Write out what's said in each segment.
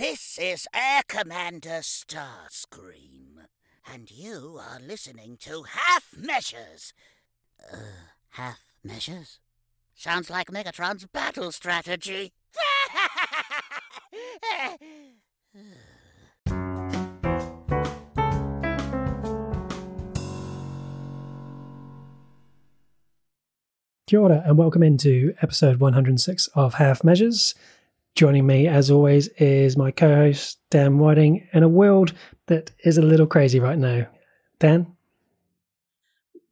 This is Air Commander Starscream, and you are listening to Half Measures. Uh, half measures? Sounds like Megatron's battle strategy. Kia ora, and welcome into episode 106 of Half Measures. Joining me, as always, is my co host, Dan Whiting, in a world that is a little crazy right now. Dan?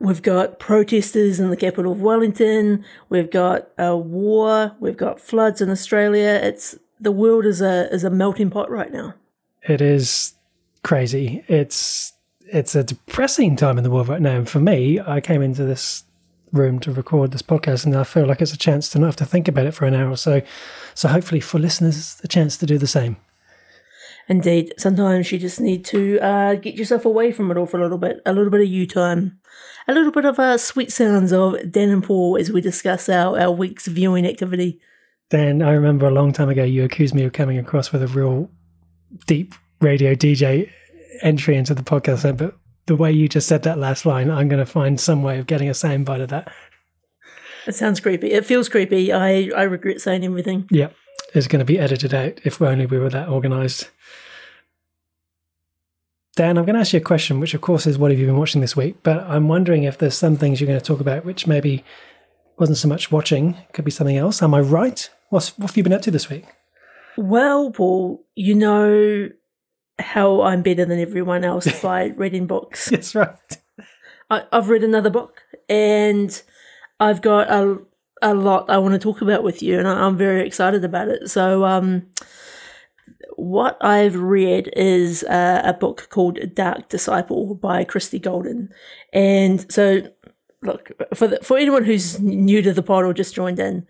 We've got protesters in the capital of Wellington. We've got a war. We've got floods in Australia. It's the world is a is a melting pot right now. It is crazy. It's it's a depressing time in the world right now. And for me, I came into this room to record this podcast, and I feel like it's a chance to not have to think about it for an hour or so. So hopefully, for listeners, a chance to do the same. Indeed, sometimes you just need to uh, get yourself away from it all for a little bit, a little bit of you time, a little bit of uh, sweet sounds of Dan and Paul as we discuss our, our week's viewing activity. Dan, I remember a long time ago you accused me of coming across with a real deep radio DJ entry into the podcast, but the way you just said that last line, I'm going to find some way of getting a soundbite of that. It sounds creepy. It feels creepy. I, I regret saying everything. Yeah, It's going to be edited out if only we were that organized. Dan, I'm going to ask you a question, which of course is what have you been watching this week? But I'm wondering if there's some things you're going to talk about which maybe wasn't so much watching, could be something else. Am I right? What's, what have you been up to this week? Well, Paul, you know how I'm better than everyone else by reading books. That's right. I, have read another book and I've got a, a lot I want to talk about with you, and I, am very excited about it. So, um, what I've read is uh, a book called Dark Disciple by Christie Golden. And so, look, for, the, for anyone who's new to the pod or just joined in,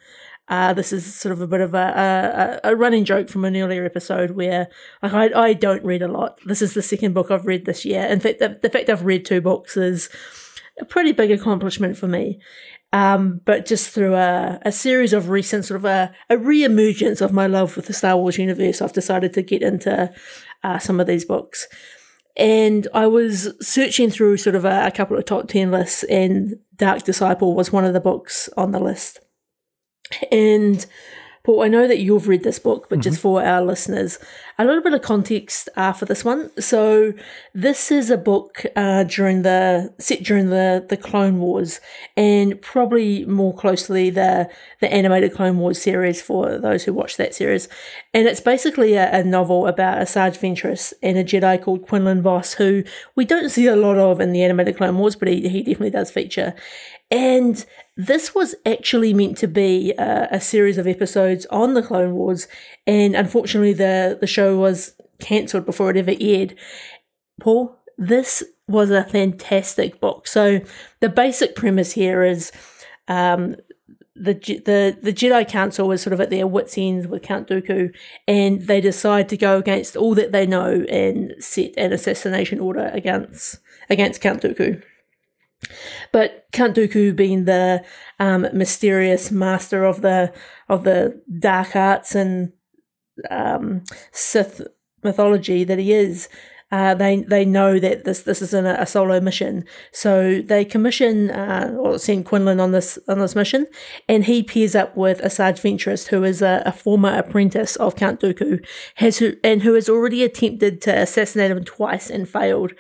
uh, this is sort of a bit of a, a, a, running joke from an earlier episode where like, I, I don't read a lot. This is the second book I've read this year. In fact, the, the fact I've read two books is a pretty big accomplishment for me. Um, but just through a, a series of recent sort of a, a re-emergence of my love with the Star Wars universe, I've decided to get into uh, some of these books. And I was searching through sort of a, a couple of top 10 lists, and Dark Disciple was one of the books on the list. And Paul, I know that you've read this book, but mm-hmm. just for our listeners, a little bit of context uh, for this one. So, this is a book uh, during the set during the the Clone Wars, and probably more closely the the animated Clone Wars series for those who watch that series. And it's basically a, a novel about Asajj Ventress and a Jedi called Quinlan Vos, who we don't see a lot of in the animated Clone Wars, but he, he definitely does feature. And this was actually meant to be a, a, series of episodes on the Clone Wars, and unfortunately, the, the show was cancelled before it ever aired. Paul, this was a fantastic book. So, the basic premise here is um, the the the Jedi Council was sort of at their wits' ends with Count Dooku, and they decide to go against all that they know and set an assassination order against against Count Dooku. But Count Dooku, being the um, mysterious master of the of the dark arts and um, Sith mythology that he is, uh, they they know that this this isn't a, solo mission, so they commission uh, or send Quinlan on this on this mission, and he pairs up with a Asajj Ventress, who is a, a former apprentice of Count Dooku, has who, and who has already attempted to assassinate him twice and failed.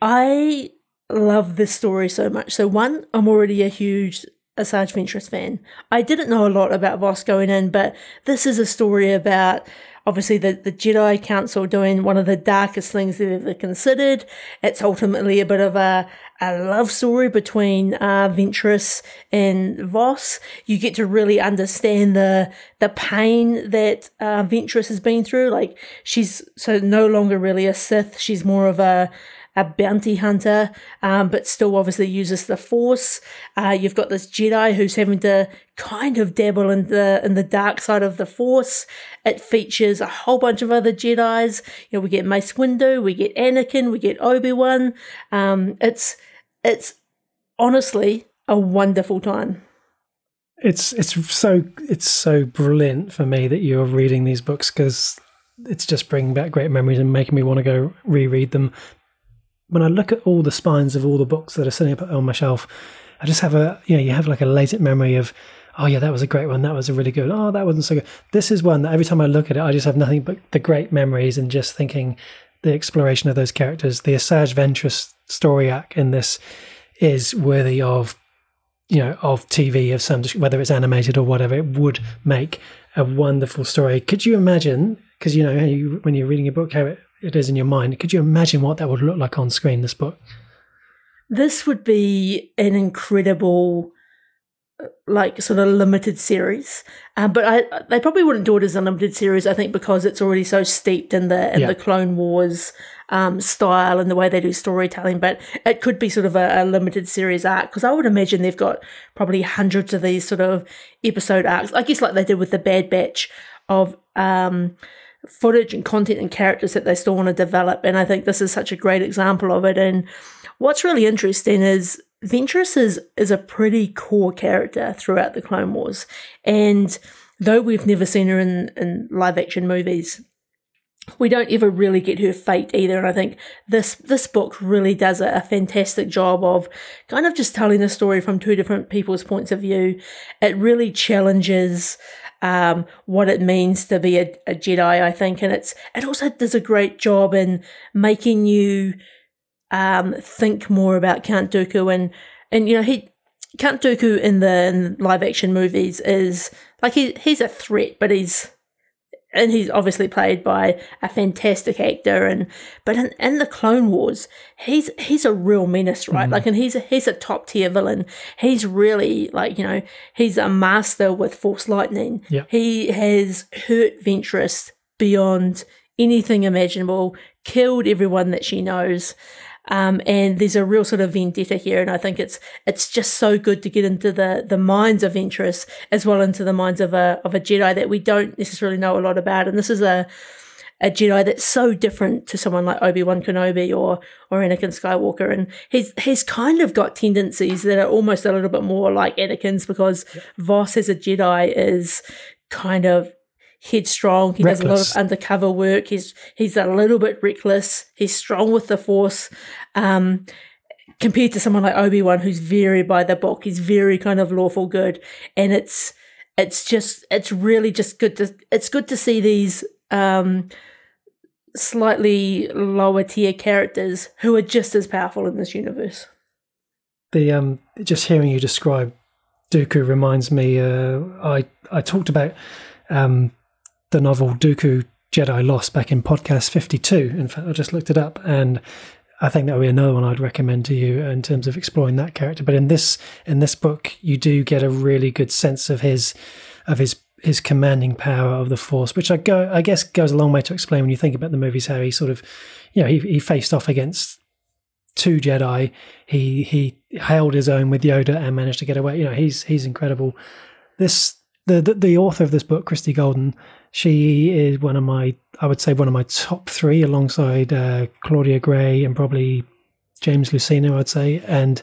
I love this story so much. So one, I'm already a huge Asajj Ventress fan. I didn't know a lot about Vos going in, but this is a story about obviously the, the Jedi Council doing one of the darkest things they've ever considered. It's ultimately a bit of a, a love story between uh, Ventress and Vos. You get to really understand the the pain that uh, Ventress has been through. Like she's so no longer really a Sith. She's more of a a bounty hunter, um, but still obviously uses the Force. Uh, you've got this Jedi who's having to kind of dabble in the in the dark side of the Force. It features a whole bunch of other Jedi's. You know, we get Mace Windu, we get Anakin, we get Obi Wan. Um, it's it's honestly a wonderful time. it's it's so it's so brilliant for me that you're reading these books because it's just bringing back great memories and making me want to go reread them. When I look at all the spines of all the books that are sitting up on my shelf, I just have a you know you have like a latent memory of oh yeah that was a great one that was a really good oh that wasn't so good. This is one that every time I look at it I just have nothing but the great memories and just thinking the exploration of those characters. The Asajj Ventress story arc in this is worthy of you know of TV of some whether it's animated or whatever. It would make a wonderful story. Could you imagine? Because you know when you're reading a book, how it, it is in your mind. Could you imagine what that would look like on screen? This book. This would be an incredible like sort of limited series. Um, but I they probably wouldn't do it as a limited series. I think because it's already so steeped in the in yeah. the Clone Wars um, style and the way they do storytelling. But it could be sort of a, a limited series arc because I would imagine they've got probably hundreds of these sort of episode arcs. I guess like they did with the Bad Batch of um, footage and content and characters that they still want to develop. And I think this is such a great example of it. And what's really interesting is Ventress is, is a pretty core character throughout the Clone Wars. And though we've never seen her in, in live action movies, we don't ever really get her fate either. And I think this this book really does a, a, fantastic job of kind of just telling the story from two different people's points of view. It really challenges um, what it means to be a, a Jedi, I think, and it's it also does a great job in making you um, think more about Count Dooku. And and you know he Count Dooku in the in live action movies is like he he's a threat, but he's and he's obviously played by a fantastic actor and but in, in the clone wars he's he's a real menace right mm-hmm. like and he's a, he's a top tier villain he's really like you know he's a master with force lightning yep. he has hurt ventress beyond anything imaginable killed everyone that she knows um, and there's a real sort of vendetta here, and I think it's it's just so good to get into the the minds of Ventress as well into the minds of a of a Jedi that we don't necessarily know a lot about. And this is a a Jedi that's so different to someone like Obi Wan Kenobi or or Anakin Skywalker, and he's he's kind of got tendencies that are almost a little bit more like Anakin's because yep. Vos as a Jedi is kind of headstrong. He reckless. does a lot of undercover work. He's he's a little bit reckless. He's strong with the force. Um, compared to someone like Obi Wan, who's very by the book. He's very kind of lawful good, and it's it's just it's really just good to it's good to see these um, slightly lower tier characters who are just as powerful in this universe. The um, just hearing you describe Dooku reminds me. Uh, I I talked about um, the novel Dooku Jedi Lost back in podcast 52. In fact, I just looked it up and I think that would be another one I'd recommend to you in terms of exploring that character. But in this in this book, you do get a really good sense of his of his his commanding power of the Force, which I go I guess goes a long way to explain when you think about the movies how he sort of you know he, he faced off against two Jedi. He he held his own with Yoda and managed to get away. You know he's he's incredible. This the, the, the author of this book, Christie Golden, she is one of my, I would say, one of my top three, alongside uh, Claudia Gray and probably James Luceno, I'd say. And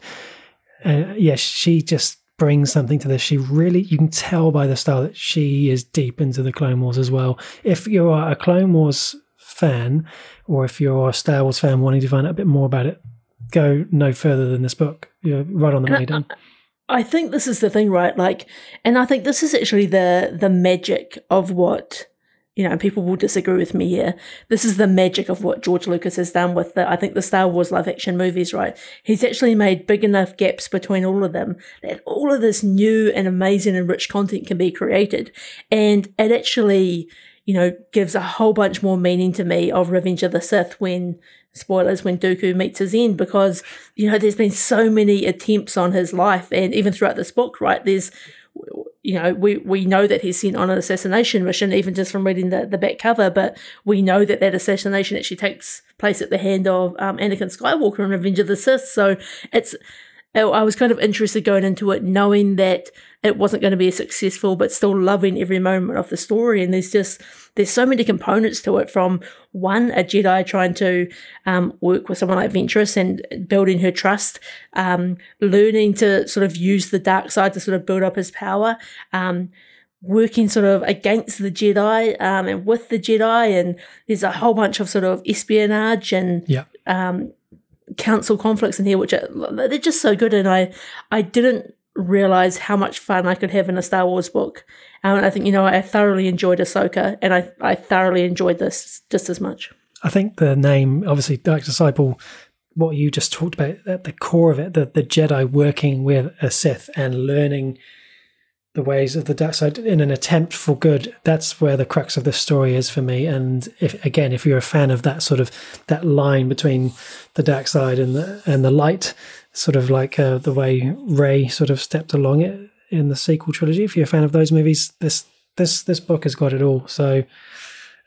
uh, yeah, she just brings something to this. She really, you can tell by the style that she is deep into the Clone Wars as well. If you're a Clone Wars fan, or if you're a Star Wars fan wanting to find out a bit more about it, go no further than this book. You're right on the way down. I think this is the thing, right? Like, and I think this is actually the the magic of what you know. People will disagree with me here. This is the magic of what George Lucas has done with the I think the Star Wars live action movies, right? He's actually made big enough gaps between all of them that all of this new and amazing and rich content can be created, and it actually you know gives a whole bunch more meaning to me of Revenge of the Sith when spoilers when Dooku meets his end because you know there's been so many attempts on his life and even throughout this book right there's you know we we know that he's sent on an assassination mission even just from reading the, the back cover but we know that that assassination actually takes place at the hand of um, Anakin Skywalker in Revenge of the Sith. So it's I was kind of interested going into it, knowing that it wasn't going to be successful, but still loving every moment of the story. And there's just there's so many components to it. From one, a Jedi trying to um, work with someone like Ventress and building her trust, um, learning to sort of use the dark side to sort of build up his power. Um, working sort of against the Jedi um, and with the Jedi, and there's a whole bunch of sort of espionage and Yeah. um, council conflicts in here, which are they're just so good. And I I didn't realize how much fun I could have in a Star Wars book. And I think you know I thoroughly enjoyed Ahsoka, and I I thoroughly enjoyed this just as much. I think the name, obviously, Dark Disciple, what you just talked about, at the core of it, the, the Jedi working with a Sith and learning the ways of the dark side in an attempt for good. That's where the crux of the story is for me. And if again, if you're a fan of that sort of that line between the dark side and the and the light, sort of like uh, the way Rey sort of stepped along it in the sequel trilogy. If you're a fan of those movies, this this this book has got it all. So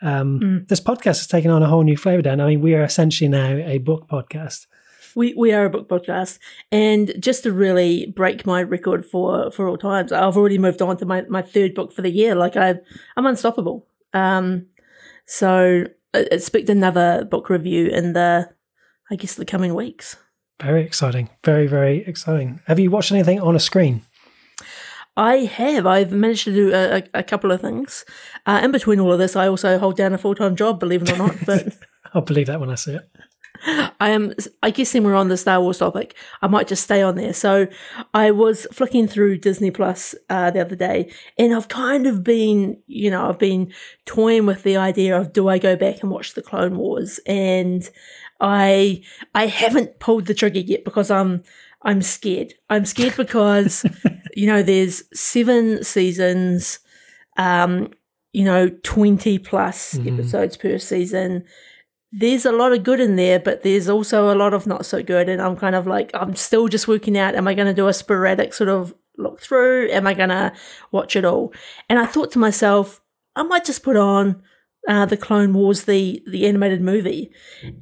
um, this podcast has taken on a whole new flavor. Dan, I mean, we are essentially now a book podcast. We we are a book podcast, and just to really break my record for for all times, I've already moved on to my, my third book for the year. Like I I'm unstoppable. Um, so I expect another book review in the I guess the coming weeks. Very exciting. Very very exciting. Have you watched anything on a screen? I have. I've managed to do a, a, couple of things. Uh, in between all of this, I also hold down a full time job, believe it or not. But I'll believe that when I see it. I am. I guess when we're on the Star Wars topic, I might just stay on there. So I was flicking through Disney Plus uh, the other day, and I've kind of been, you know, I've been toying with the idea of do I go back and watch the Clone Wars, and I I haven't pulled the trigger yet because I'm I'm scared. I'm scared because you know there's seven seasons, um, you know, twenty plus Mhm. episodes per season there's a lot of good in there, but there's also a lot of not so good. And I'm kind of like, I'm still just working out, am I going to do a sporadic sort of look through? Am I going to watch it all? And I thought to myself, I might just put on uh, the Clone Wars, the the animated movie,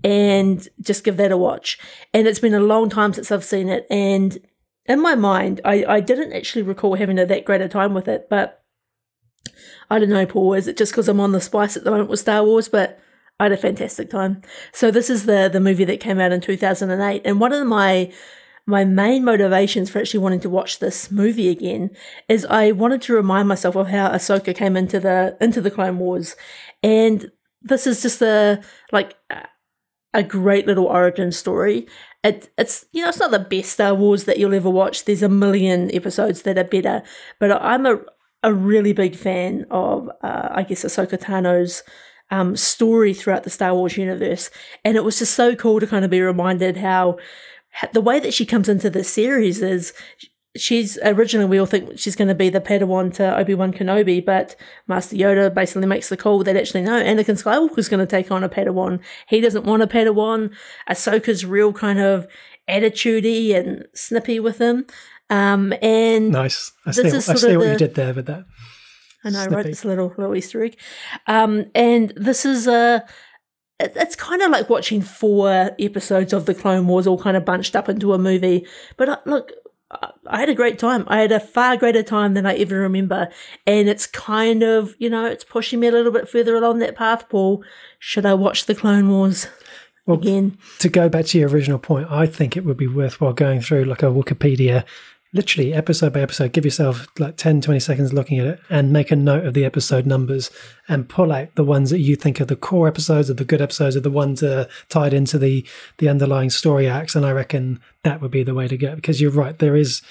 and just give that a watch. And it's been a long time since I've seen it, and in my mind, I, I didn't actually recall having a, that great a time with it. But I don't know, Paul. Is it just because I'm on the spice at the moment with Star Wars? But I had a fantastic time. So this is the the movie that came out in 2008, and one of my my main motivations for actually wanting to watch this movie again is I wanted to remind myself of how Ahsoka came into the into the Clone Wars, and this is just a like a- great little origin story. It, it's you know it's not the best Star Wars that you'll ever watch. There's a million episodes that are better, but I'm a a really big fan of uh, I guess Ahsoka Tano's um, story throughout the Star Wars universe, and it was just so cool to kind of be reminded how the way that she comes into the series is she's originally we all think she's going to be the Padawan to Obi Wan Kenobi, but Master Yoda basically makes the call that actually no, Anakin Skywalker's going to take on a Padawan. He doesn't want a Padawan. Ahsoka's real kind of attitudey and snippy with him. Um, and Nice. I see, I see what you did there with that. I know, Snippy. right? This little little Easter egg. Um, and this is a. it- It's kind of like watching four episodes of the Clone Wars all kind of bunched up into a movie. But look, I- I had a great time. I had a far greater time than I ever remember. And it's kind of, you know, it's pushing me a little bit further along that path, Paul. Should I watch the Clone Wars Well, again? to go back to your original point, I think it would be worthwhile going through like a Wikipedia, literally episode by episode, give yourself like 10, 20 seconds looking at it and make a note of the episode numbers and pull out the ones that you think are the core episodes, or the good episodes, or the ones that are tied into the, the underlying story acts. And I reckon that would be the way to go because you're right. There is,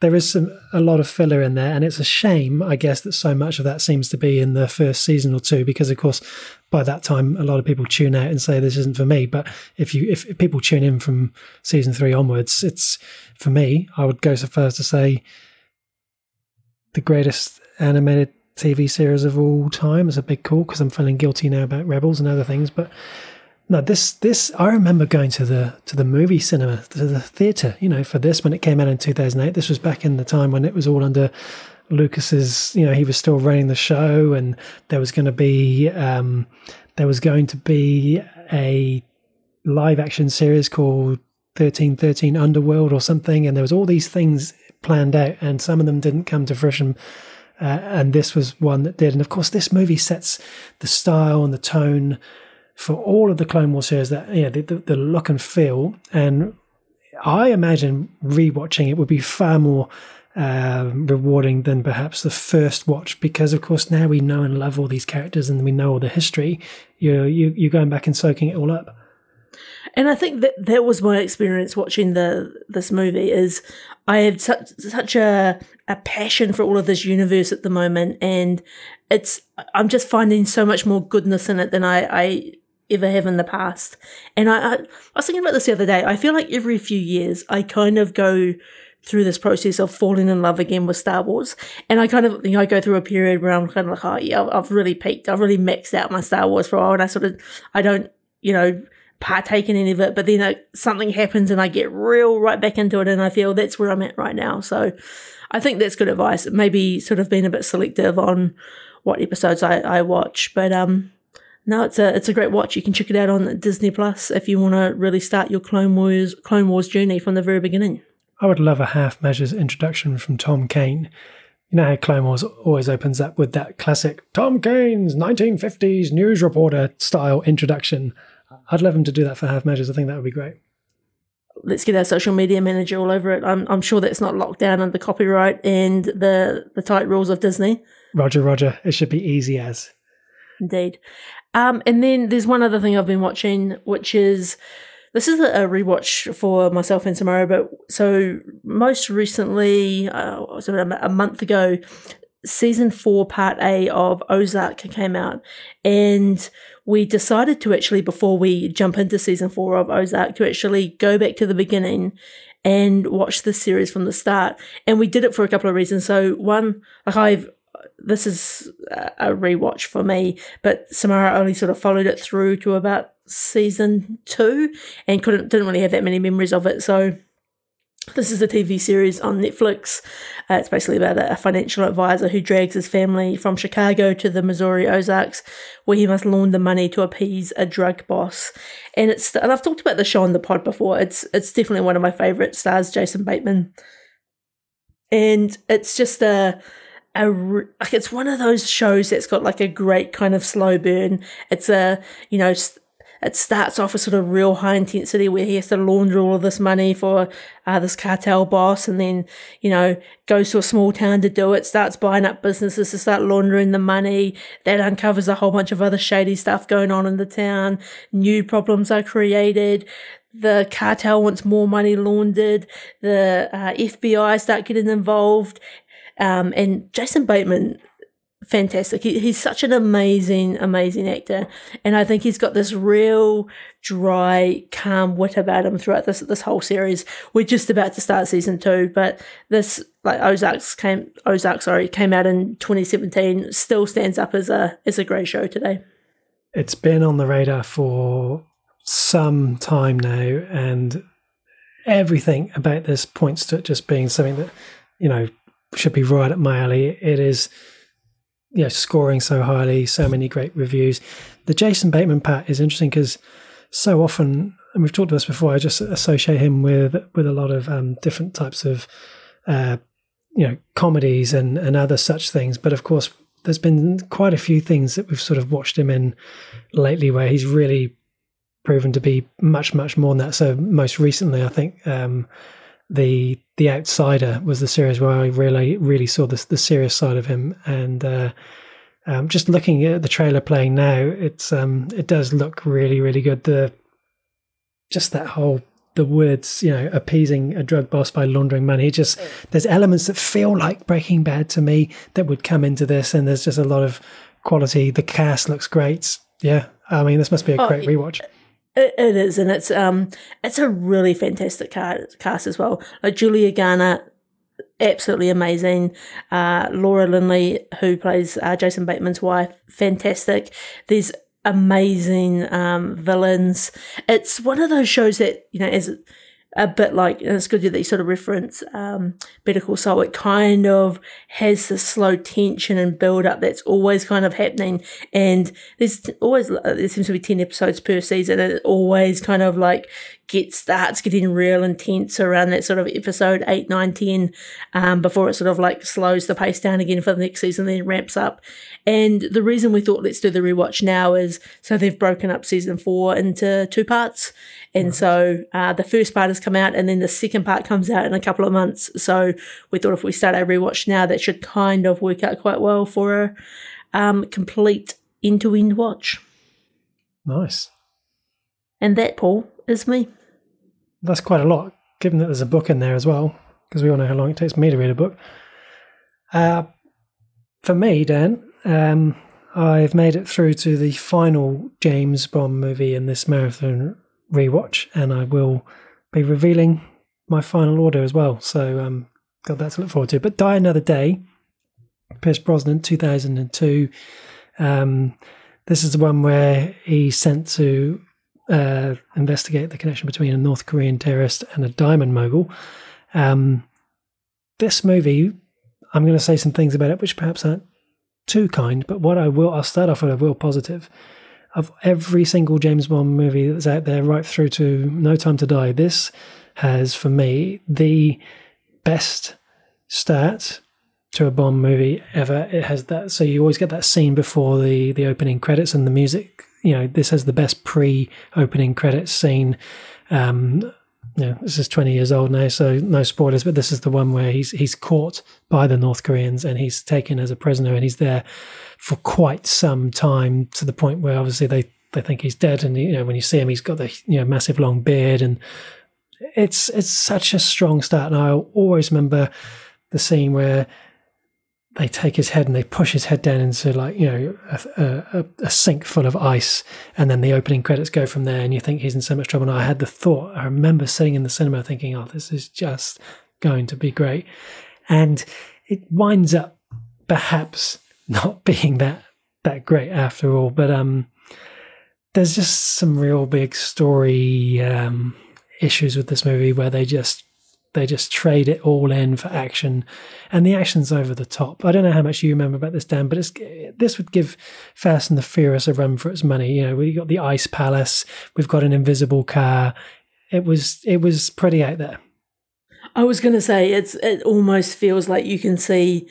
there is some a lot of filler in there, and it's a shame, I guess, that so much of that seems to be in the first season or two, because of course, by that time, a lot of people tune out and say this isn't for me. But if you if people tune in from season three onwards, it's for me. I would go so far as to say the greatest animated TV series of all time is a big call because I'm feeling guilty now about Rebels and other things, but. No, this this I remember going to the to the movie cinema to the theater. You know, for this when it came out in two thousand eight. This was back in the time when it was all under Lucas's. You know, he was still running the show, and there was going to be um, there was going to be a live action series called thirteen thirteen Underworld or something, and there was all these things planned out, and some of them didn't come to fruition. Uh, and this was one that did. And of course, this movie sets the style and the tone for all of the Clone Wars series. That yeah, the, the, the look and feel. And I imagine rewatching it would be far more uh, rewarding than perhaps the first watch because, of course, now we know and love all these characters and we know all the history. You're you, you're going back and soaking it all up. And I think that that was my experience watching the this movie. Is I have such such a a passion for all of this universe at the moment, and it's I'm just finding so much more goodness in it than I, I ever have in the past. And I, I, I was thinking about this the other day. I feel like every few years I kind of go through this process of falling in love again with Star Wars. And I kind of, you know, I go through a period where I'm kind of like, oh, yeah, I've really peaked. I've really maxed out my Star Wars for a while. And I sort of, I don't, you know, partake in any of it. But then uh, something happens and I get real right back into it. And I feel that's where I'm at right now. So I think that's good advice. Maybe sort of being a bit selective on what episodes I, I watch. But, um, no, it's a it's a great watch. You can check it out on Disney Plus if you want to really start your Clone Wars Clone Wars journey from the very beginning. I would love a half measures introduction from Tom Kane. You know how Clone Wars always opens up with that classic Tom Kane's 1950s news reporter style introduction. I'd love him to do that for half measures. I think that would be great. Let's get our social media manager all over it. I'm, I'm sure that's not locked down under copyright and the, the tight rules of Disney. Roger, Roger. It should be easy as. Indeed. Um, and then there's one other thing I've been watching, which is this is a rewatch for myself and Samara. But so most recently, uh, a month ago, season four, part A of Ozark came out, and we decided to actually, before we jump into season four of Ozark, to actually go back to the beginning and watch the series from the start. And we did it for a couple of reasons. So one, like I've this is a rewatch for me, but Samara only sort of followed it through to about season two and couldn't didn't really have that many memories of it. So this is a TV series on Netflix. Uh, it's basically about a financial advisor who drags his family from Chicago to the Missouri Ozarks, where he must launder money to appease a drug boss. And it's and I've talked about the show on the pod before. It's it's definitely one of my favorite stars, Jason Bateman, and it's just a a like it's one of those shows that's got like a great kind of slow burn. It's a you know it starts off with sort of real high intensity where he has to launder all of this money for uh, this cartel boss, and then you know goes to a small town to do it. Starts buying up businesses to start laundering the money. That uncovers a whole bunch of other shady stuff going on in the town. New problems are created the cartel wants more money laundered, the uh, FBI start getting involved, um, and Jason Bateman, fantastic. He, he's such an amazing, amazing actor, and I think he's got this real dry, calm wit about him throughout this this whole series. We're just about to start season two, but this like Ozarks came Ozark sorry came out in 2017. Still stands up as a as a great show today. It's been on the radar for some time now, and everything about this points to it just being something that you know should be right up my alley. It is, you know, scoring so highly, so many great reviews. The Jason Bateman part is interesting because so often, and we've talked about this before, I just associate him with with a lot of um, different types of, uh, you know, comedies and and other such things. But of course, there's been quite a few things that we've sort of watched him in lately where he's really proven to be much much more than that. So most recently, I think. Um, the the outsider was the series where I really really saw the the serious side of him, and uh, um, just looking at the trailer playing now, it's um, it does look really really good. The just that whole the words, you know, appeasing a drug boss by laundering money. Just there's elements that feel like Breaking Bad to me that would come into this, and there's just a lot of quality. The cast looks great. Yeah, I mean, this must be a oh, great rewatch. It, it is, and it's um, it's a really fantastic cast, as well. Like Julia Garner, absolutely amazing. Uh, Laura Linney, who plays uh, Jason Bateman's wife, fantastic. These amazing um, villains. It's one of those shows that you know, as a bit like, and it's good that you sort of reference um, Better Call Saul. It kind of has this slow tension and build up that's always kind of happening. And there's always, there seems to be 10 episodes per season, and it always kind of like gets, starts getting real intense around that sort of episode 8, 9, 10, um, before it sort of like slows the pace down again for the next season, then ramps up. And the reason we thought let's do the rewatch now is so they've broken up season four into two parts. And so uh, the first part has come out, and then the second part comes out in a couple of months. So we thought if we start our rewatch now, that should kind of work out quite well for a um, complete end to end watch. Nice. And that, Paul, is me. That's quite a lot, given that there's a book in there as well, because we all know how long it takes me to read a book. Uh, for me, Dan, um, I've made it through to the final James Bond movie in this marathon rewatch, and I will be revealing my final order as well. So, um, got that to look forward to. But Die Another Day, Pierce Brosnan, 2002. Um, this is the one where he's sent to uh, investigate the connection between a North Korean terrorist and a diamond mogul. Um, this movie, I'm going to say some things about it which perhaps aren't too kind, but what I will, I'll start off with a real positive. Of every single James Bond movie that's out there, right through to No Time to Die, this has, for me, the best start to a Bond movie ever. It has that, so you always get that scene before the the opening credits and the music. You know, this has the best pre-opening credits scene. Um, know, this is 20 years old now, so no spoilers, but this is the one where he's he's caught by the North Koreans and he's taken as a prisoner and he's there for quite some time to the point where obviously they, they think he's dead and you know when you see him he's got the you know massive long beard and it's it's such a strong start. And I always remember the scene where they take his head and they push his head down into like you know a, a, a, sink full of ice and then the opening credits go from there and you think he's in so much trouble. And i had the thought i remember sitting in the cinema thinking oh this is just going to be great. And it winds up perhaps not being that that great after all but um there's just some real big story um issues with this movie where they just they just trade it all in for action, and the action's over the top. I don't know how much you remember about this, Dan, but this would give Fast and the Furious a run for its money. You know, we got the Ice Palace, we've got an invisible car. It was it was pretty out there. I was going to say it's it almost feels like you can see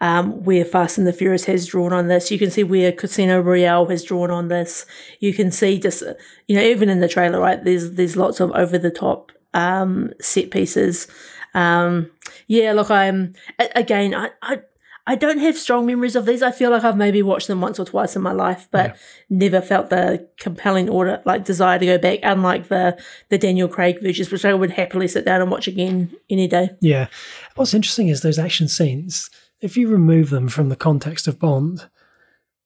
um, where Fast and the Furious has drawn on this. You can see where Casino Royale has drawn on this. You can see just you know even in the trailer, right? There's there's lots of over the top um, set pieces. Um, yeah, look, I'm again, I, I I don't have strong memories of these. I feel like I've maybe watched them once or twice in my life, but yeah. never felt the compelling order like desire to go back. Unlike the the Daniel Craig versions, which I would happily sit down and watch again any day. Yeah, what's interesting is those action scenes. If you remove them from the context of Bond,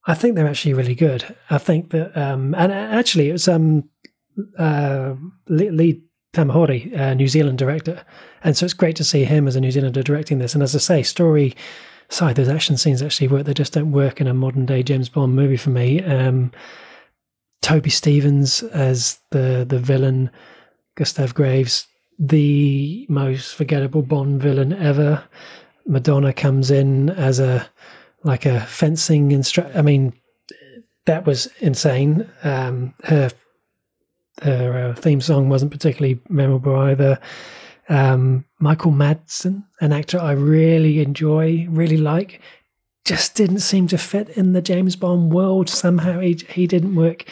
I think they're actually really good. I think that, um, and actually, it was um, uh, Lee Tamahori, a New Zealand director. And so it's great to see him as a New Zealander directing this. And as I say, story side, those action scenes actually work. They just don't work in a modern day James Bond movie for me. Um, Toby Stephens as the the villain, Gustav Graves, the most forgettable Bond villain ever. Madonna comes in as a like a fencing instructor. I mean, that was insane. Um, her their uh, theme song wasn't particularly memorable either. Um, Michael Madsen, an actor I really enjoy, really like, just didn't seem to fit in the James Bond world. Somehow he he didn't work.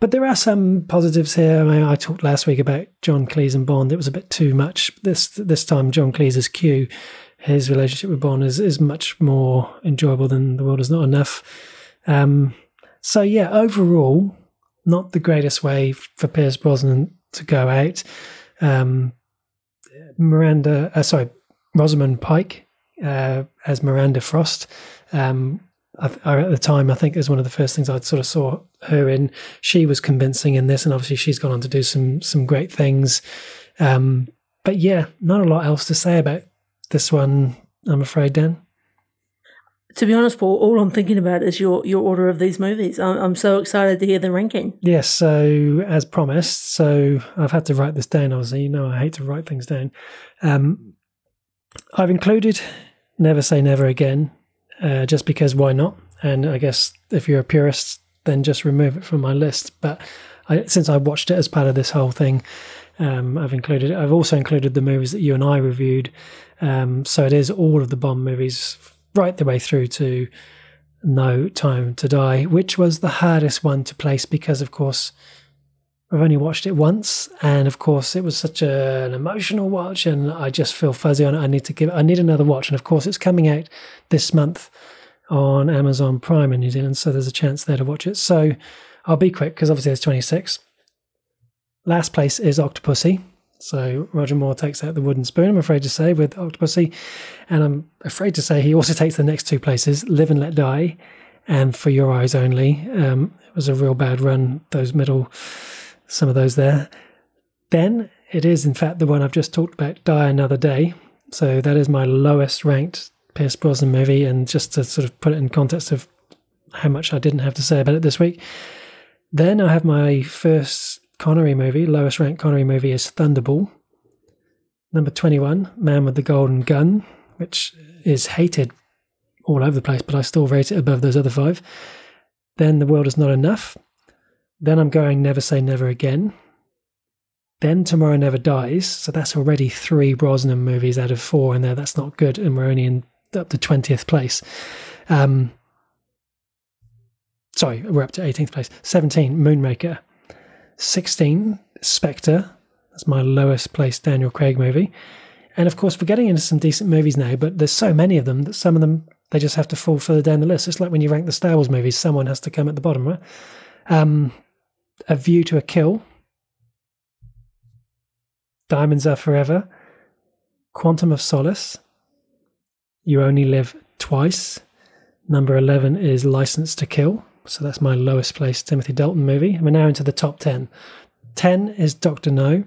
But there are some positives here. I, mean, I talked last week about John Cleese and Bond. It was a bit too much. This this time, John Cleese's Q, his relationship with Bond is, is much more enjoyable than The World Is Not Enough. Um, so yeah, overall, not the greatest way for Pierce Brosnan to go out. Um, Miranda, uh, sorry, Rosamund Pike uh, as Miranda Frost. Um, I, I, at the time, I think it was one of the first things I sort of saw her in. She was convincing in this, and obviously she's gone on to do some some great things. Um, but yeah, not a lot else to say about this one, I'm afraid, Dan To be honest, Paul, all I'm thinking about is your, your order of these movies. I'm, I'm so excited to hear the ranking. Yes, so as promised, so I've had to write this down. Obviously, you know I hate to write things down. Um, I've included Never Say Never Again, uh, just because why not? And I guess if you're a purist, then just remove it from my list. But I, since I watched it as part of this whole thing, um, I've included. I've also included the movies that you and I reviewed. Um, so it is all of the Bond movies right the way through to No Time to Die, which was the hardest one to place because, of course, I've only watched it once, and of course, it was such a, an emotional watch, and I just feel fuzzy on it. I need to give. I need another watch, and of course, it's coming out this month on Amazon Prime in New Zealand, so there's a chance there to watch it. So I'll be quick because obviously there's 26. Last place is Octopussy. So Roger Moore takes out the wooden spoon, I'm afraid to say, with Octopussy. And I'm afraid to say he also takes the next two places, Live and Let Die and For Your Eyes Only. Um, it was a real bad run, those middle, some of those there. Then it is, in fact, the one I've just talked about, Die Another Day. So that is my lowest ranked Pierce Brosnan movie. And just to sort of put it in context of how much I didn't have to say about it this week. Then I have my first Connery movie, lowest ranked Connery movie is Thunderball. Number 21, Man with the Golden Gun, which is hated all over the place, but I still rate it above those other five. Then The World Is Not Enough. Then I'm going Never Say Never Again. Then Tomorrow Never Dies. So that's already three Brosnan movies out of four in there. That's not good. And we're only in up to 20th place. Um, sorry, we're up to 18th place. 17, Moonraker. 16, Spectre. That's my lowest placed Daniel Craig movie. And of course, we're getting into some decent movies now, but there's so many of them that some of them they just have to fall further down the list. It's like when you rank the Star Wars movies, someone has to come at the bottom, right? Um, a View to a Kill, Diamonds Are Forever, Quantum of Solace, You Only Live Twice. Number 11 is License to Kill. So that's my lowest placed Timothy Dalton movie. We're now into the top 10. 10 is Dr. No.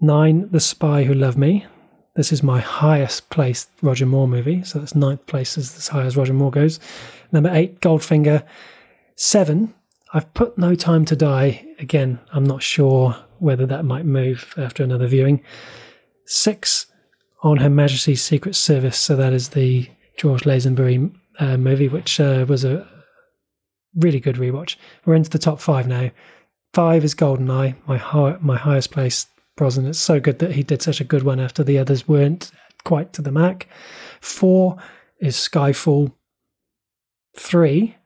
9, The Spy Who Loved Me. This is my highest placed Roger Moore movie. So that's ninth place is as high as Roger Moore goes. Number 8, Goldfinger. 7, I've put No Time to Die. Again, I'm not sure whether that might move after another viewing. 6, On Her Majesty's Secret Service. So that is the George Lazenby uh, movie, which uh, was a really good rewatch. We're into the top five now. Five is Goldeneye, my high, my highest place Brosnan. It's so good that he did such a good one after the others weren't quite to the mark. Four is Skyfall. Three,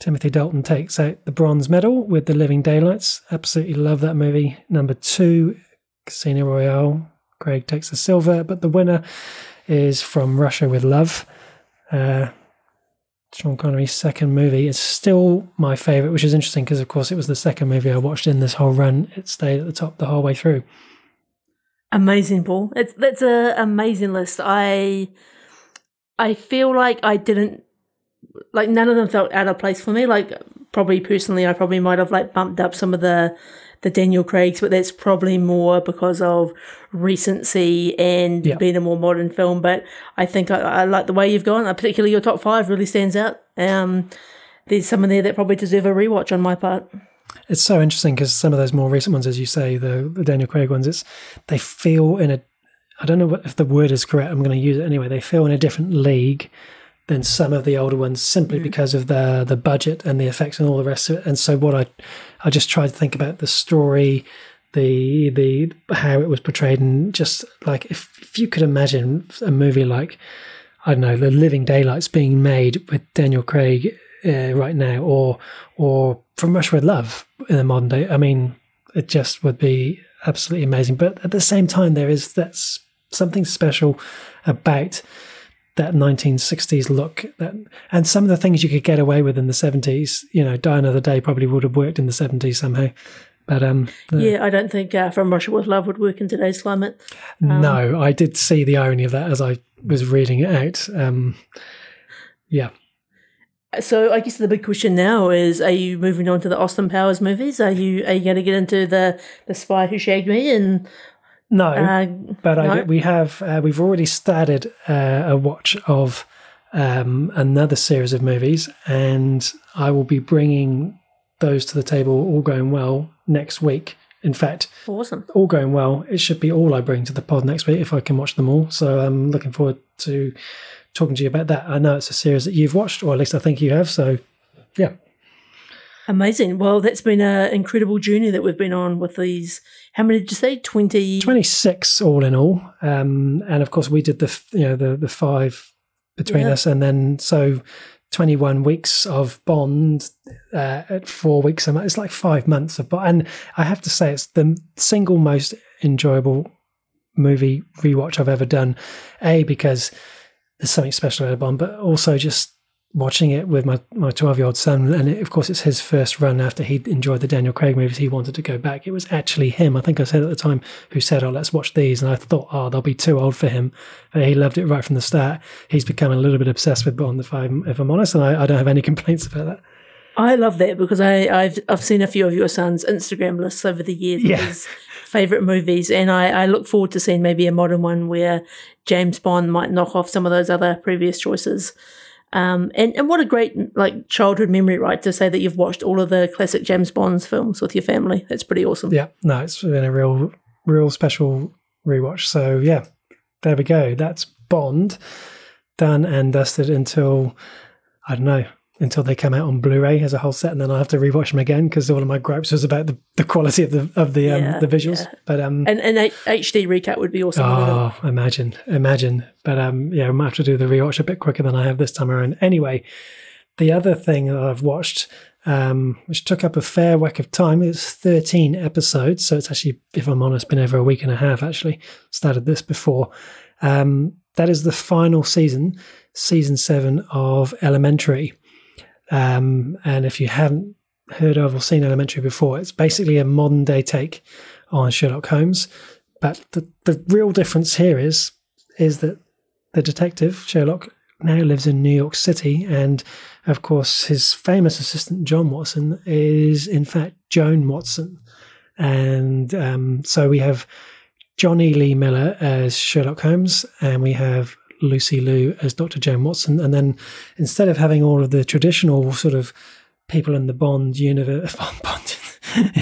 Timothy Dalton takes out the bronze medal with The Living Daylights. Absolutely love that movie. Number two, Casino Royale. Craig takes the silver, but the winner is From Russia with Love. Uh, Sean Connery's second movie. It's still my favorite, which is interesting because, of course, it was the second movie I watched in this whole run. It stayed at the top the whole way through. Amazing, Paul. It's that's an amazing list. I I feel like I didn't like none of them felt out of place for me. Like probably personally, I probably might have like bumped up some of the the Daniel Craig's, but that's probably more because of recency and Yeah. being a more modern film. But I think I, I like the way you've gone. Uh, Particularly your top five really stands out. Um, there's some in there that probably deserve a rewatch on my part. It's so interesting because some of those more recent ones, as you say, the, the Daniel Craig ones, it's they feel in a. I don't know if the word is correct. I'm going to use it anyway. They feel in a different league than some of the older ones simply because of the the budget and the effects and all the rest of it. And so what I I just tried to think about the story, the the how it was portrayed, and just like if if you could imagine a movie like I don't know, The Living Daylights being made with Daniel Craig uh, right now, or or From Rush with Love in the modern day. I mean, it just would be absolutely amazing. But at the same time, there is that's something special about that 1960s look that and some of the things you could get away with in the 70s you know die another day probably would have worked in the 70s somehow but um the- Yeah, I don't think uh, From Russia with Love would work in today's climate. Um, no i did see the irony of that as i was reading it out um yeah So I guess the big question now is: Are you moving on to the Austin Powers movies? Are you are you going to get into the the Spy Who Shagged Me and no uh, but I no? we have uh, we've already started uh, a watch of um, another series of movies, and I will be bringing those to the table, all going well, next week. In fact, Awesome. all going well, it should be all I bring to the pod next week if I can watch them all. So I'm looking forward to talking to you about that. I know it's a series that you've watched, or at least I think you have. So, yeah. Amazing. Well, that's been an incredible journey that we've been on with these. How many did you say? 20? 26 all in all. Um, and of course, we did the, you know, the, the five between Yeah. us. And then, so 21 weeks of Bond uh, at four weeks a month. It's like five months of Bond. And I have to say, it's the single most enjoyable movie rewatch I've ever done. A, because there's something special about Bond, but also just watching it with my my 12 year old son and it, of course it's his first run after he'd enjoyed the daniel craig movies. He wanted to go back. It was actually him i think i said at the time who said oh let's watch these. And i thought oh they'll be too old for him. But he loved it right from the start. He's become a little bit obsessed with bond if i'm if i'm honest and i, I don't have any complaints about that. I love that because I, I've I've seen a few of your son's Instagram lists over the years of Yeah. his favorite movies, and I, I look forward to seeing maybe a modern one where James Bond might knock off some of those other previous choices. Um, and and what a great like childhood memory, right? To say that you've watched all of the classic James Bond's films with your family. That's pretty awesome. yeah no it's been a real real special rewatch so yeah there we go that's bond done and dusted until i don't know until they come out on Blu-ray as a whole set, and then I have to rewatch them again because one of my gripes was about the, the quality of the of the um, Yeah, the visuals. yeah. But um, And and HD recap would be awesome. oh, imagine, imagine. But um, yeah, I might have to do the rewatch a bit quicker than I have this time around. Anyway, the other thing that I've watched, um, which took up a fair whack of time, is thirteen episodes. So it's actually, if I'm honest, been over a week and a half. Actually, started this before. Um, that is the final season, season seven of Elementary. Um, and if you haven't heard of or seen Elementary before, it's basically a modern day take on Sherlock Holmes. But the, the real difference here is is that the detective Sherlock now lives in New York City, and of course his famous assistant John Watson is in fact Joan Watson, and um, so we have Jonny Lee Miller as Sherlock Holmes, and we have Lucy Liu as Dr. Joan Watson. And then instead of having all of the traditional sort of people in the Bond universe, Bond,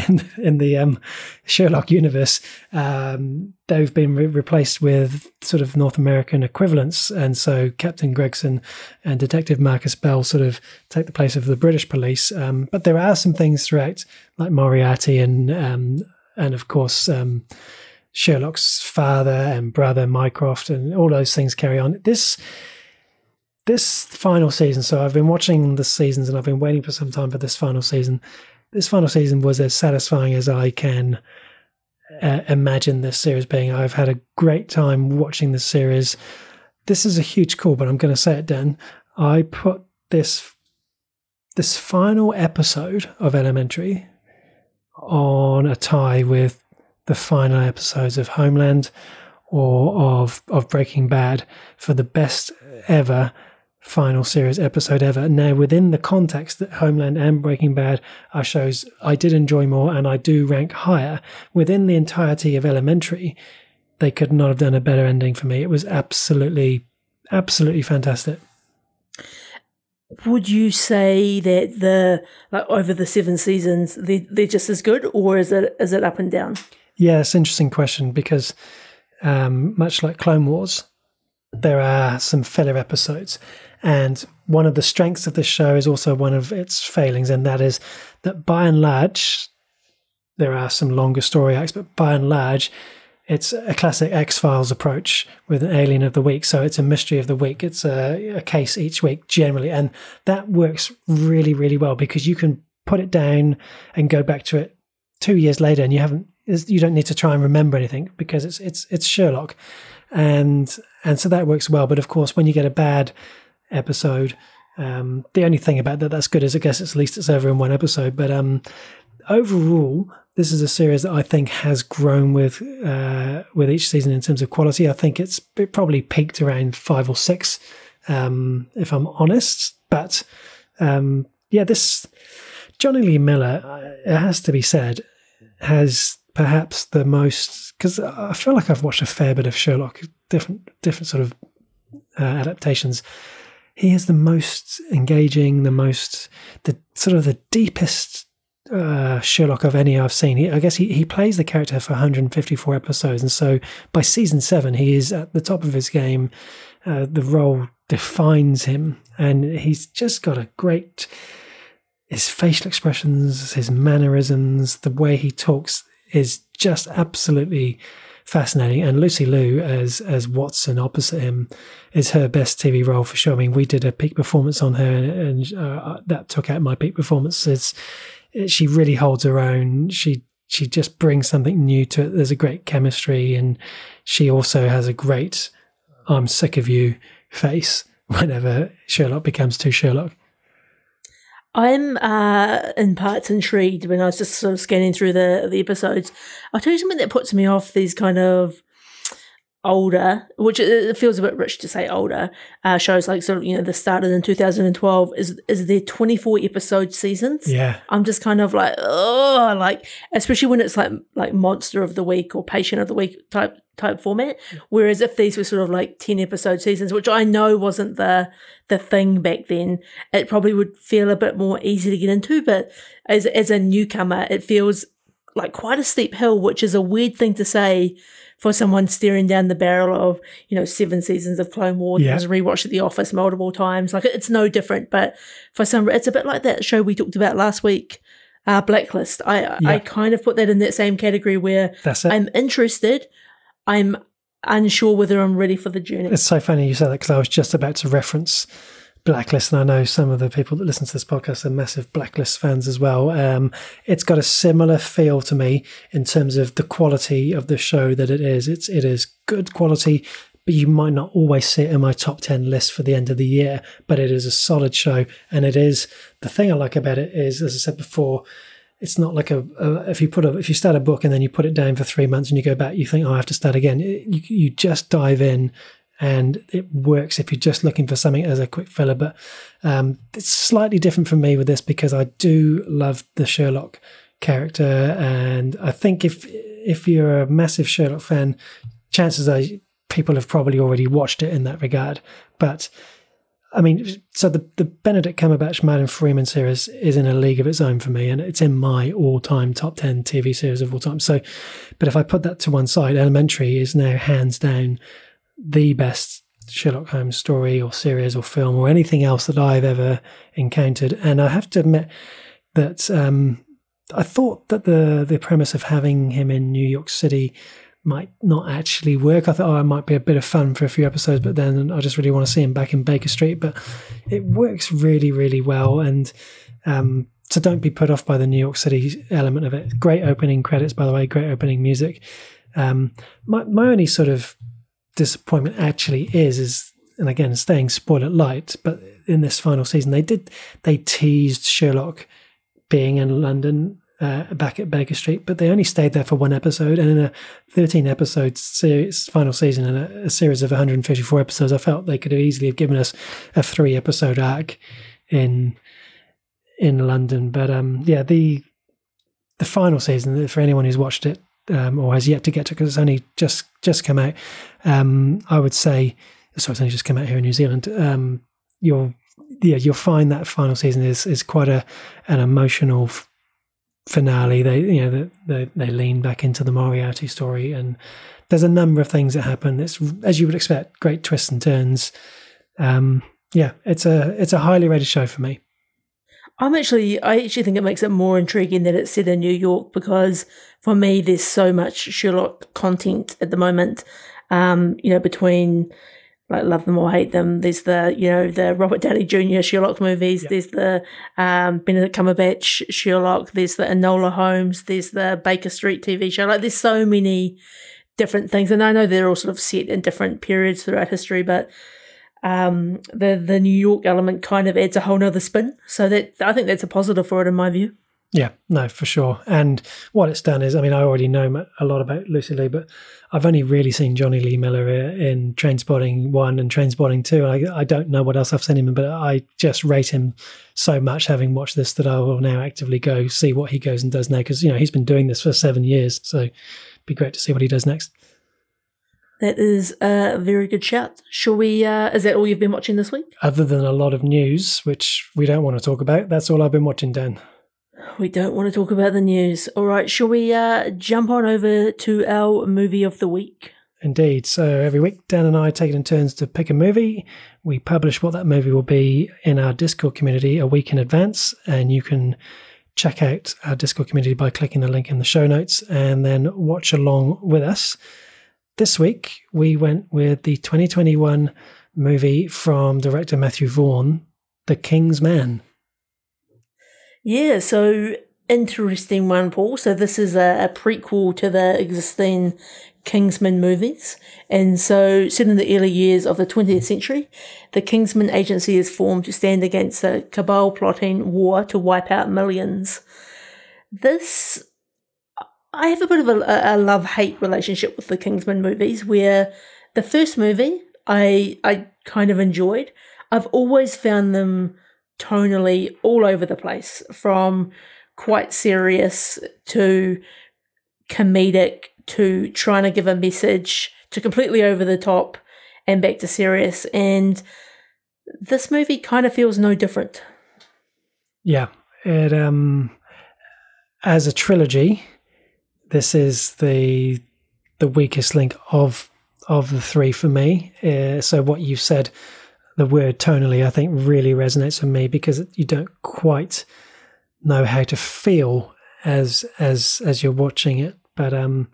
in, in the um, Sherlock universe, um, they've been re- replaced with sort of North American equivalents. And so Captain Gregson and Detective Marcus Bell sort of take the place of the British police. Um, but there are some things throughout, like Moriarty and um, and of course. Sherlock's father and brother Mycroft and all those things carry on. This this final season, so I've been watching the seasons and I've been waiting for some time for this final season. This final season was as satisfying as I can uh, imagine this series being. I've had a great time watching this series. This is a huge call, but I'm going to say it, Dan. I put this this final episode of Elementary on a tie with the final episodes of Homeland or of of Breaking Bad for the best ever final series episode ever. Now, within the context that Homeland and Breaking Bad are shows I did enjoy more and I do rank higher, within the entirety of Elementary, they could not have done a better ending for me. It was absolutely, absolutely fantastic. Would you say that the like over the seven seasons they they're just as good, or is it is it up and down? Yeah, it's interesting question because um, much like Clone Wars, there are some filler episodes. And one of the strengths of this show is also one of its failings, and that is that by and large, there are some longer story arcs, but by and large, it's a classic X Files approach with an alien of the week. So it's a mystery of the week. It's a, a case each week generally, and that works really, really well because you can put it down and go back to it two years later, and you haven't. You don't need to try and remember anything because it's it's it's Sherlock, and and so that works well. But of course, when you get a bad episode, um, the only thing about that that's good is I guess it's at least it's over in one episode. But um, overall, this is a series that I think has grown with uh, with each season in terms of quality. I think it's it probably peaked around five or six, um, if I'm honest. But um, yeah, this Jonny Lee Miller, uh, it has to be said, has perhaps the most because I feel like I've watched a fair bit of Sherlock, different different sort of uh, adaptations. he is the most engaging, the most, the sort of the deepest uh, Sherlock of any I've seen. He, I guess he, he plays the character for 154 episodes, and so by season seven, he is at the top of his game. Uh, the role defines him, and he's just got a great. His facial expressions, his mannerisms, the way he talks is just absolutely fascinating. And Lucy Liu as as Watson opposite him is her best TV role for sure. I mean, we did a peak performance on her, and uh, that took out my peak performances. She really holds her own. She she just brings something new to it. There's a great chemistry, and she also has a great "I'm sick of you" face whenever Sherlock becomes too Sherlock. I'm uh, in parts intrigued when I was just sort of scanning through the the episodes. I'll tell you something that puts me off these kind of older, which it feels a bit rich to say older, uh, shows like sort of, you know, the started in 2012 is, is their 24 episode seasons. Yeah. I'm just kind of like, oh, like, especially when it's like, like monster of the week or patient of the week type, type format. Whereas if these were sort of like 10 episode seasons, which I know wasn't the, the thing back then, it probably would feel a bit more easy to get into. But as, as a newcomer, it feels like quite a steep hill, which is a weird thing to say for someone staring down the barrel of, you know, seven seasons of Clone Wars, yeah. has rewatched at The Office multiple times. Like it's no different, but for some, it's a bit like that show we talked about last week, uh, Blacklist. I yeah. I kind of put that in that same category where I'm interested. I'm unsure whether I'm ready for the journey. It's so funny you say that because I was just about to reference Blacklist, and I know some of the people that listen to this podcast are massive Blacklist fans as well. Um, it's got a similar feel to me in terms of the quality of the show that it is. It's it is good quality, but you might not always see it in my top ten list for the end of the year. But it is a solid show, and it is the thing I like about it is, as I said before, it's not like a, a, if you put a if you start a book and then you put it down for three months and you go back you think oh I have to start again you, you just dive in and it works if you're just looking for something as a quick filler. But um, it's slightly different for me with this because I do love the Sherlock character, and I think if if you're a massive Sherlock fan, chances are people have probably already watched it in that regard. But I mean, so the, the Benedict Cumberbatch Martin Freeman series is in a league of its own for me, and it's in my all time top 10 TV series of all time. So, but if I put that to one side, Elementary is now hands down the best Sherlock Holmes story or series or film or anything else that I've ever encountered. And I have to admit that um, I thought that the the premise of having him in New York City might not actually work. I thought, oh, it might be a bit of fun for a few episodes, but then I just really want to see him back in Baker Street. But it works really, really well. And um, so don't be put off by the New York City element of it. Great opening credits, by the way, great opening music. Um, my, my only sort of disappointment actually is is and again staying spoiler light but in this final season they did they teased sherlock being in london uh, back at baker street but they only stayed there for one episode and in a 13 episode series final season and a, a series of 154 episodes i felt they could have easily have given us a three episode arc in in london but um yeah the the final season for anyone who's watched it um, or has yet to get to because it's only just just come out. Um, I would say, sorry, it's only just come out here in New Zealand. Um, you'll yeah, you'll find that final season is is quite a an emotional f- finale. They you know they, they lean back into the Moriarty story, and there's a number of things that happen. It's as you would expect, great twists and turns. Um, yeah, it's a it's a highly rated show for me. I'm actually, I actually think it makes it more intriguing that it's set in New York because for me, there's so much Sherlock content at the moment. Um, you know, between like love them or hate them. There's the you know the Robert Downey Jr. Sherlock movies. Yep. There's the um, Benedict Cumberbatch Sherlock. There's the Enola Holmes. There's the Baker Street TV show. Like there's so many different things, and I know they're all sort of set in different periods throughout history, but um, the the New York element kind of adds a whole nother spin. So that I think that's a positive for it in my view. Yeah, no, for sure. And what it's done is, I mean, I already know a lot about Lucy Liu, but I've only really seen Jonny Lee Miller in Trainspotting 1 and Trainspotting 2. I, I don't know what else I've seen him in, but I just rate him so much having watched this that I will now actively go see what he goes and does now because, you know, he's been doing this for seven years. So it'd be great to see what he does next. That is a very good shout. Shall we? Uh, is that all you've been watching this week? Other than a lot of news, which we don't want to talk about, that's all I've been watching, Dan. We don't want to talk about the news. All right, shall we uh, jump on over to our movie of the week? Indeed. So every week, Dan and I take it in turns to pick a movie. We publish what that movie will be in our Discord community a week in advance, and you can check out our Discord community by clicking the link in the show notes and then watch along with us. This week, we went with the 2021 movie from director Matthew Vaughn, The King's Man. Yeah, so interesting one, Paul. So this is a, a prequel to the existing Kingsman movies. And so, set in the early years of the 20th century, the Kingsman Agency is formed to stand against a cabal plotting war to wipe out millions. This I have a bit of a, a love hate relationship with the Kingsman movies, where the first movie I I kind of enjoyed. I've always found them tonally all over the place, from quite serious to comedic to trying to give a message to completely over the top and back to serious. And this movie kind of feels no different. Yeah, it um as a trilogy, this is the the weakest link of of the three for me. Uh, so what you said, the word tonally, I think really resonates with me because you don't quite know how to feel as as as you're watching it. But um,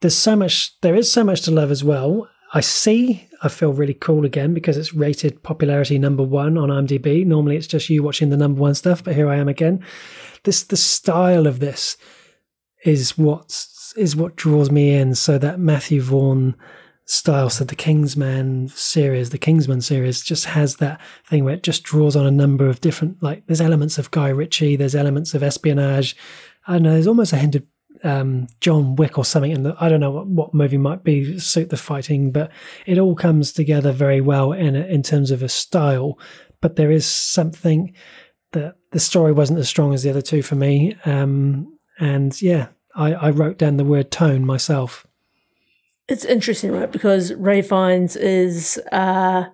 there's so much. There is so much to love as well. I see. I feel really cool again because it's rated popularity number one on IMDb. Normally, it's just you watching the number one stuff, but here I am again. This the style of this is what is what draws me in. So that Matthew Vaughn style, so the Kingsman series, the Kingsman series, just has that thing where it just draws on a number of different like there's elements of Guy Ritchie, there's elements of espionage. I don't know, there's almost a hint of um, John Wick or something and I don't know what, what movie might be suit the fighting, but it all comes together very well in in terms of a style. But there is something that the story wasn't as strong as the other two for me. Um, and yeah, I, I wrote down the word tone myself. It's interesting, right? Because Ralph Fiennes is uh,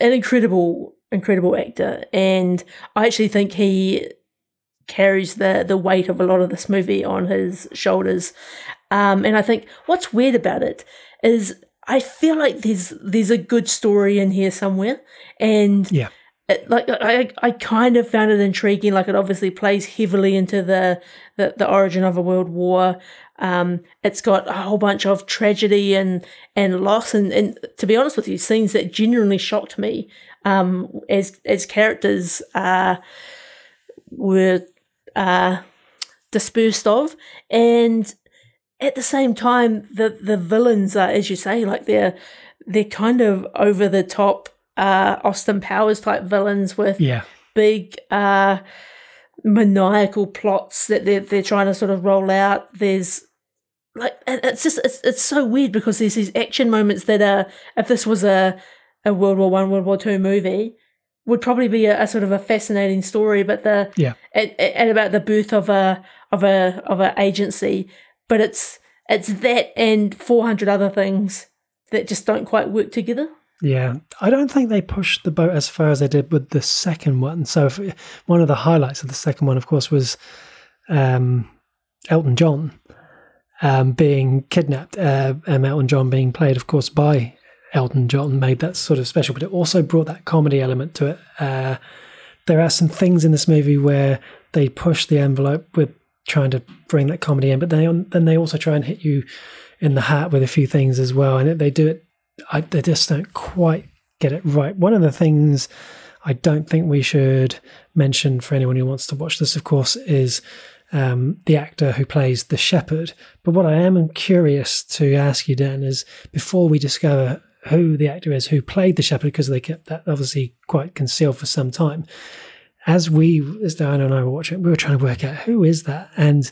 an incredible, incredible actor, and I actually think he carries the the weight of a lot of this movie on his shoulders. Um, and I think what's weird about it is I feel like there's there's a good story in here somewhere, and yeah it, like I, I kind of found it intriguing. Like it obviously plays heavily into the the, the origin of a world war. Um, it's got a whole bunch of tragedy and and loss, and, and to be honest with you, scenes that genuinely shocked me um, as as characters uh, were uh, dispersed of, and at the same time, the the villains are, as you say, like they're they're kind of over the top uh, Austin Powers type villains with yeah. big uh, maniacal plots that they're they're trying to sort of roll out. There's like it's just it's it's so weird because there's these action moments that are if this was a a World War One, World War Two movie would probably be a, a, sort of a fascinating story, but the yeah and, and about the birth of a of a of an agency, but it's it's that and four hundred other things that just don't quite work together. Yeah, I don't think they pushed the boat as far as they did with the second one. So, one of the highlights of the second one, of course, was um, Elton John um, being kidnapped, uh, Elton John being played, of course, by Elton John, made that sort of special. But it also brought that comedy element to it. Uh, there are some things in this movie where they push the envelope with trying to bring that comedy in, but they then they also try and hit you in the hat with a few things as well, and they do it I, they just don't quite get it right. One of the things I don't think we should mention for anyone who wants to watch this, of course, is um, the actor who plays the shepherd. But what I am curious to ask you, Dan, is before we discover who the actor is who played the shepherd, because they kept that obviously quite concealed for some time. As we, as Diana and I were watching, we were trying to work out who is that, and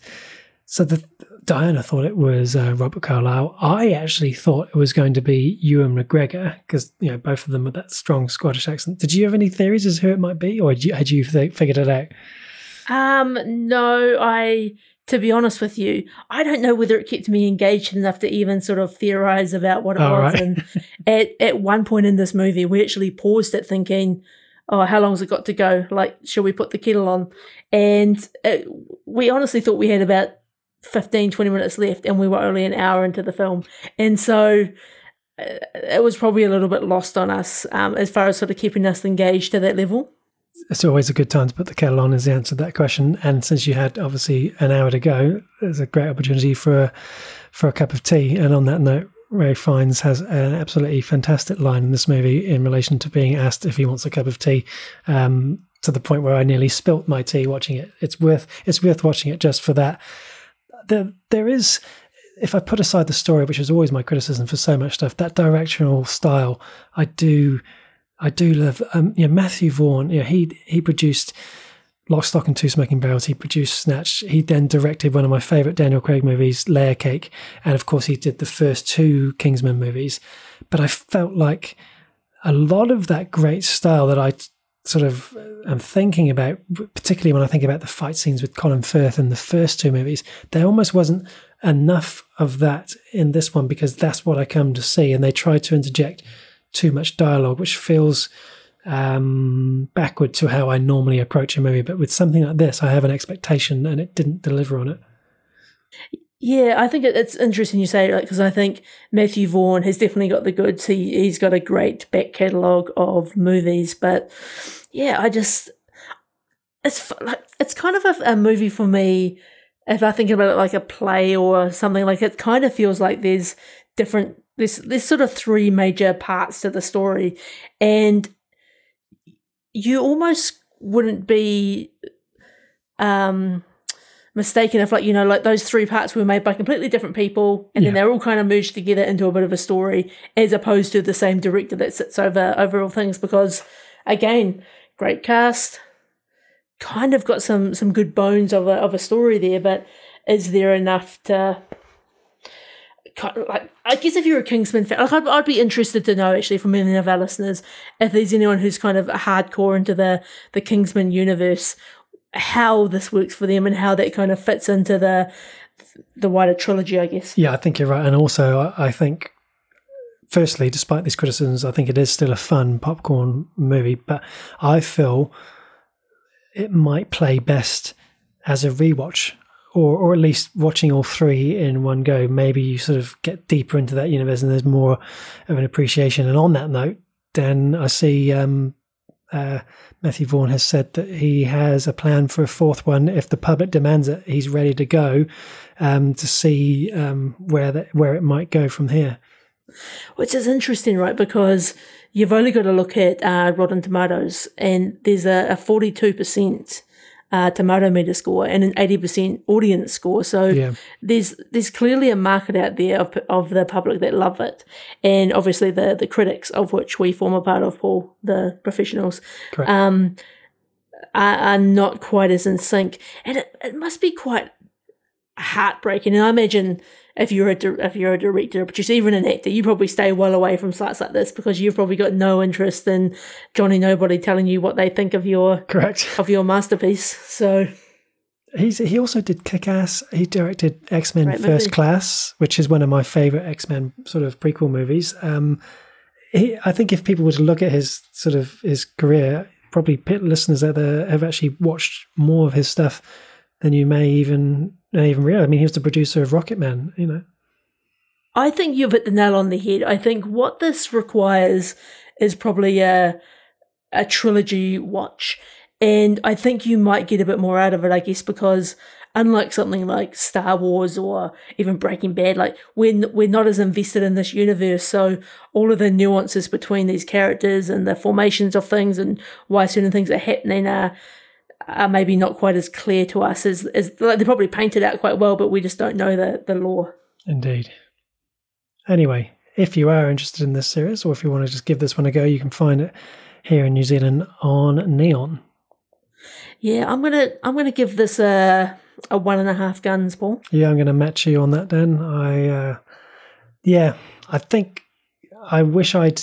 so the Diana thought it was uh, Robert Carlyle. I actually thought it was going to be Ewan McGregor because you know both of them with that strong Scottish accent. Did you have any theories as to who it might be, or had you, had you figured it out? Um, no, I to be honest with you, I don't know whether it kept me engaged enough to even sort of theorize about what it Oh, was. right. And at, at one point in this movie, we actually paused it thinking, oh, how long's it got to go? Like, shall we put the kettle on? And it, we honestly thought we had about 15, 20 minutes left, and we were only an hour into the film. And so uh, it was probably a little bit lost on us um, as far as sort of keeping us engaged to that level. It's always a good time to put the kettle on, is the answer to that question. And since you had obviously an hour to go, there's a great opportunity for a, for a cup of tea. And on that note, Ralph Fiennes has an absolutely fantastic line in this movie in relation to being asked if he wants a cup of tea. Um, to the point where I nearly spilt my tea watching it. It's worth it's worth watching it just for that. There there is if I put aside the story, which is always my criticism for so much stuff, that directional style, I do I do love. Um, you know, Matthew Vaughn. You know, he he produced Lock, Stock, and Two Smoking Barrels. He produced Snatch. He then directed one of my favorite Daniel Craig movies, Layer Cake, and of course he did the first two Kingsman movies. But I felt like a lot of that great style that I sort of am thinking about, particularly when I think about the fight scenes with Colin Firth in the first two movies, there almost wasn't enough of that in this one because that's what I come to see, and they tried to interject too much dialogue, which feels um, backward to how I normally approach a movie. But with something like this, I have an expectation, and it didn't deliver on it. Yeah, I think it's interesting you say it because I think Matthew Vaughn has definitely got the goods. He he's got a great back catalogue of movies, but yeah, I just it's like it's kind of a, a movie for me. If I think about it like a play or something, like it kind of feels like there's different there's there's sort of three major parts to the story, and you almost wouldn't be um mistaken if like you know like those three parts were made by completely different people and then they're all kind of merged together into a bit of a story as opposed to the same director that sits over over all things because again great cast kind of got some some good bones of a of a story there but is there enough to like I guess if you're a Kingsman fan, like I'd, I'd be interested to know actually from any of our listeners if there's anyone who's kind of hardcore into the the Kingsman universe, how this works for them and how that kind of fits into the the wider trilogy, I guess. Yeah, I think you're right, and also I, think. Firstly, despite these criticisms, I think it is still a fun popcorn movie, but I feel it might play best as a rewatch or or at least watching all three in one go, maybe you sort of get deeper into that universe and there's more of an appreciation. And on that note, then I see um, uh, Matthew Vaughn has said that he has a plan for a fourth one if the public demands it. He's ready to go um, to see um, where that where it might go from here. Which is interesting, right? Because you've only got to look at uh, Rotten Tomatoes, and there's a, a 42% uh, tomato meter score and an 80% audience score. So Yeah. there's there's clearly a market out there of, of the public that love it, and obviously the the critics, of which we form a part of, Paul, the professionals, um, are, are not quite as in sync, and it, it must be quite heartbreaking. And I imagine if you're a if you're a director, or producer, even an actor, you probably stay well away from sites like this because you've probably got no interest in Johnny Nobody telling you what they think of your Correct. of your masterpiece. So He's he also did Kick Ass. He directed X Men First movie. Class, which is one of my favorite X Men sort of prequel movies. Um, he, I think if people were to look at his sort of his career, probably pit listeners out there have actually watched more of his stuff than you may even may even realize. I mean, he was the producer of Rocketman. You know, I think you've hit the nail on the head. I think what this requires is probably a a trilogy watch. And I think you might get a bit more out of it, I guess, because unlike something like Star Wars or even Breaking Bad, like we're, we're not as invested in this universe. So all of the nuances between these characters and the formations of things and why certain things are happening are, are maybe not quite as clear to us as, as like they probably painted out quite well, but we just don't know the, the lore. indeed. Anyway, if you are interested in this series, or if you want to just give this one a go, you can find it here in New Zealand on Neon. Yeah, I'm gonna I'm gonna give this a a one and a half guns, Paul. Yeah, I'm going to match you on that, Dan. I, uh, yeah, I think I wish I'd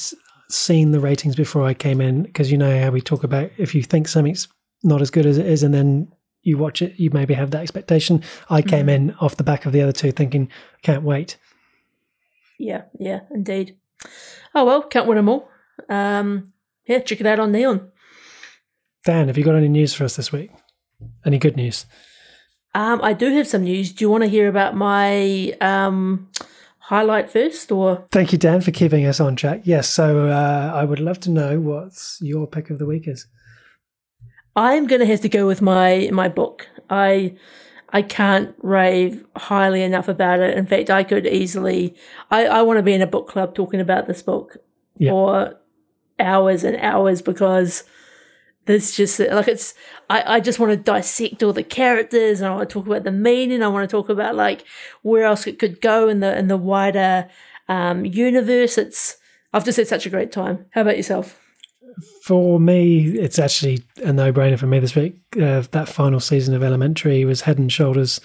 seen the ratings before I came in because you know how we talk about if you think something's not as good as it is, and then you watch it, you maybe have that expectation. I came Mm. in off the back of the other two thinking, can't wait. Yeah, yeah, indeed. Oh well, can't win them all. Um, yeah, check it out on Neon. Dan, have you got any news for us this week? Any good news? Um, I do have some news. Do you want to hear about my um, highlight first, or Thank you, Dan, for keeping us on track. Yes, so uh, I would love to know what your pick of the week is. I'm going to have to go with my my book. I I can't rave highly enough about it. In fact, I could easily. I, I want to be in a book club talking about this book Yeah. for hours and hours because there's just like it's. I, I just want to dissect all the characters and I want to talk about the meaning. I want to talk about like where else it could go in the in the wider um, universe. It's. I've just had such a great time. How about yourself? For me, it's actually a no-brainer for me this week. Uh, that final season of Elementary was head and shoulders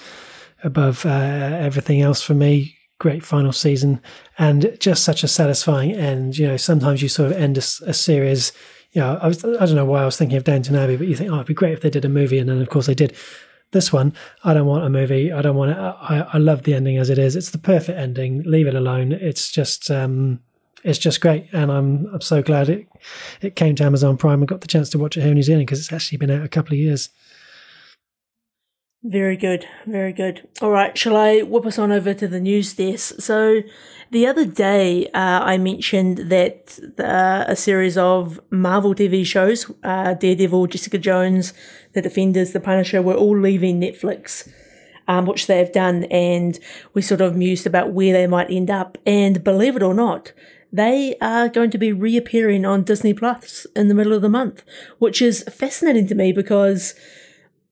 above uh, everything else for me. Great final season, and just such a satisfying end. You know, sometimes you sort of end a series. You know, I was I don't know why I was thinking of Downton Abbey, but you think, oh, it'd be great if they did a movie, and then of course they did. This one, I don't want a movie. I don't want it. I, I love the ending as it is. It's the perfect ending. Leave it alone. It's just, um, it's just great, and I'm I'm so glad it it came to Amazon Prime and got the chance to watch it here in New Zealand because it's actually been out a couple of years. Very good, very good. All right, shall I whip us on over to the news desk? So, the other day uh, I mentioned that uh, a series of Marvel TV shows, uh, Daredevil, Jessica Jones, The Defenders, The Punisher, were all leaving Netflix, um, which they have done, and we sort of mused about where they might end up. And believe it or not, they are going to be reappearing on Disney Plus in the middle of the month, which is fascinating to me because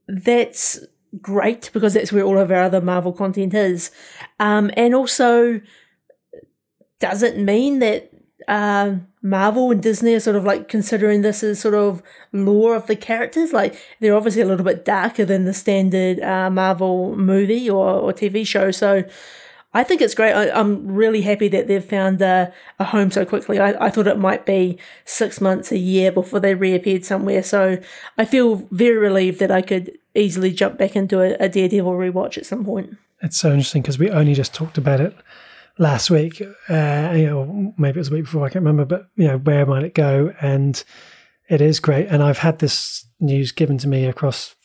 that's great because that's where all of our other Marvel content is. Um, and also, does it mean that uh, Marvel and Disney are sort of like considering this as sort of lore of the characters? Like, they're obviously a little bit darker than the standard uh, Marvel movie or, or TV show. So, I think it's great. I, I'm really happy that they've found a, a home so quickly. I, I thought it might be six months, a year before they reappeared somewhere. So I feel very relieved that I could easily jump back into a, a Daredevil rewatch at some point. It's so interesting because we only just talked about it last week. Uh, you know, maybe it was a week before. I can't remember, but you know, where might it go? And it is great. And I've had this news given to me across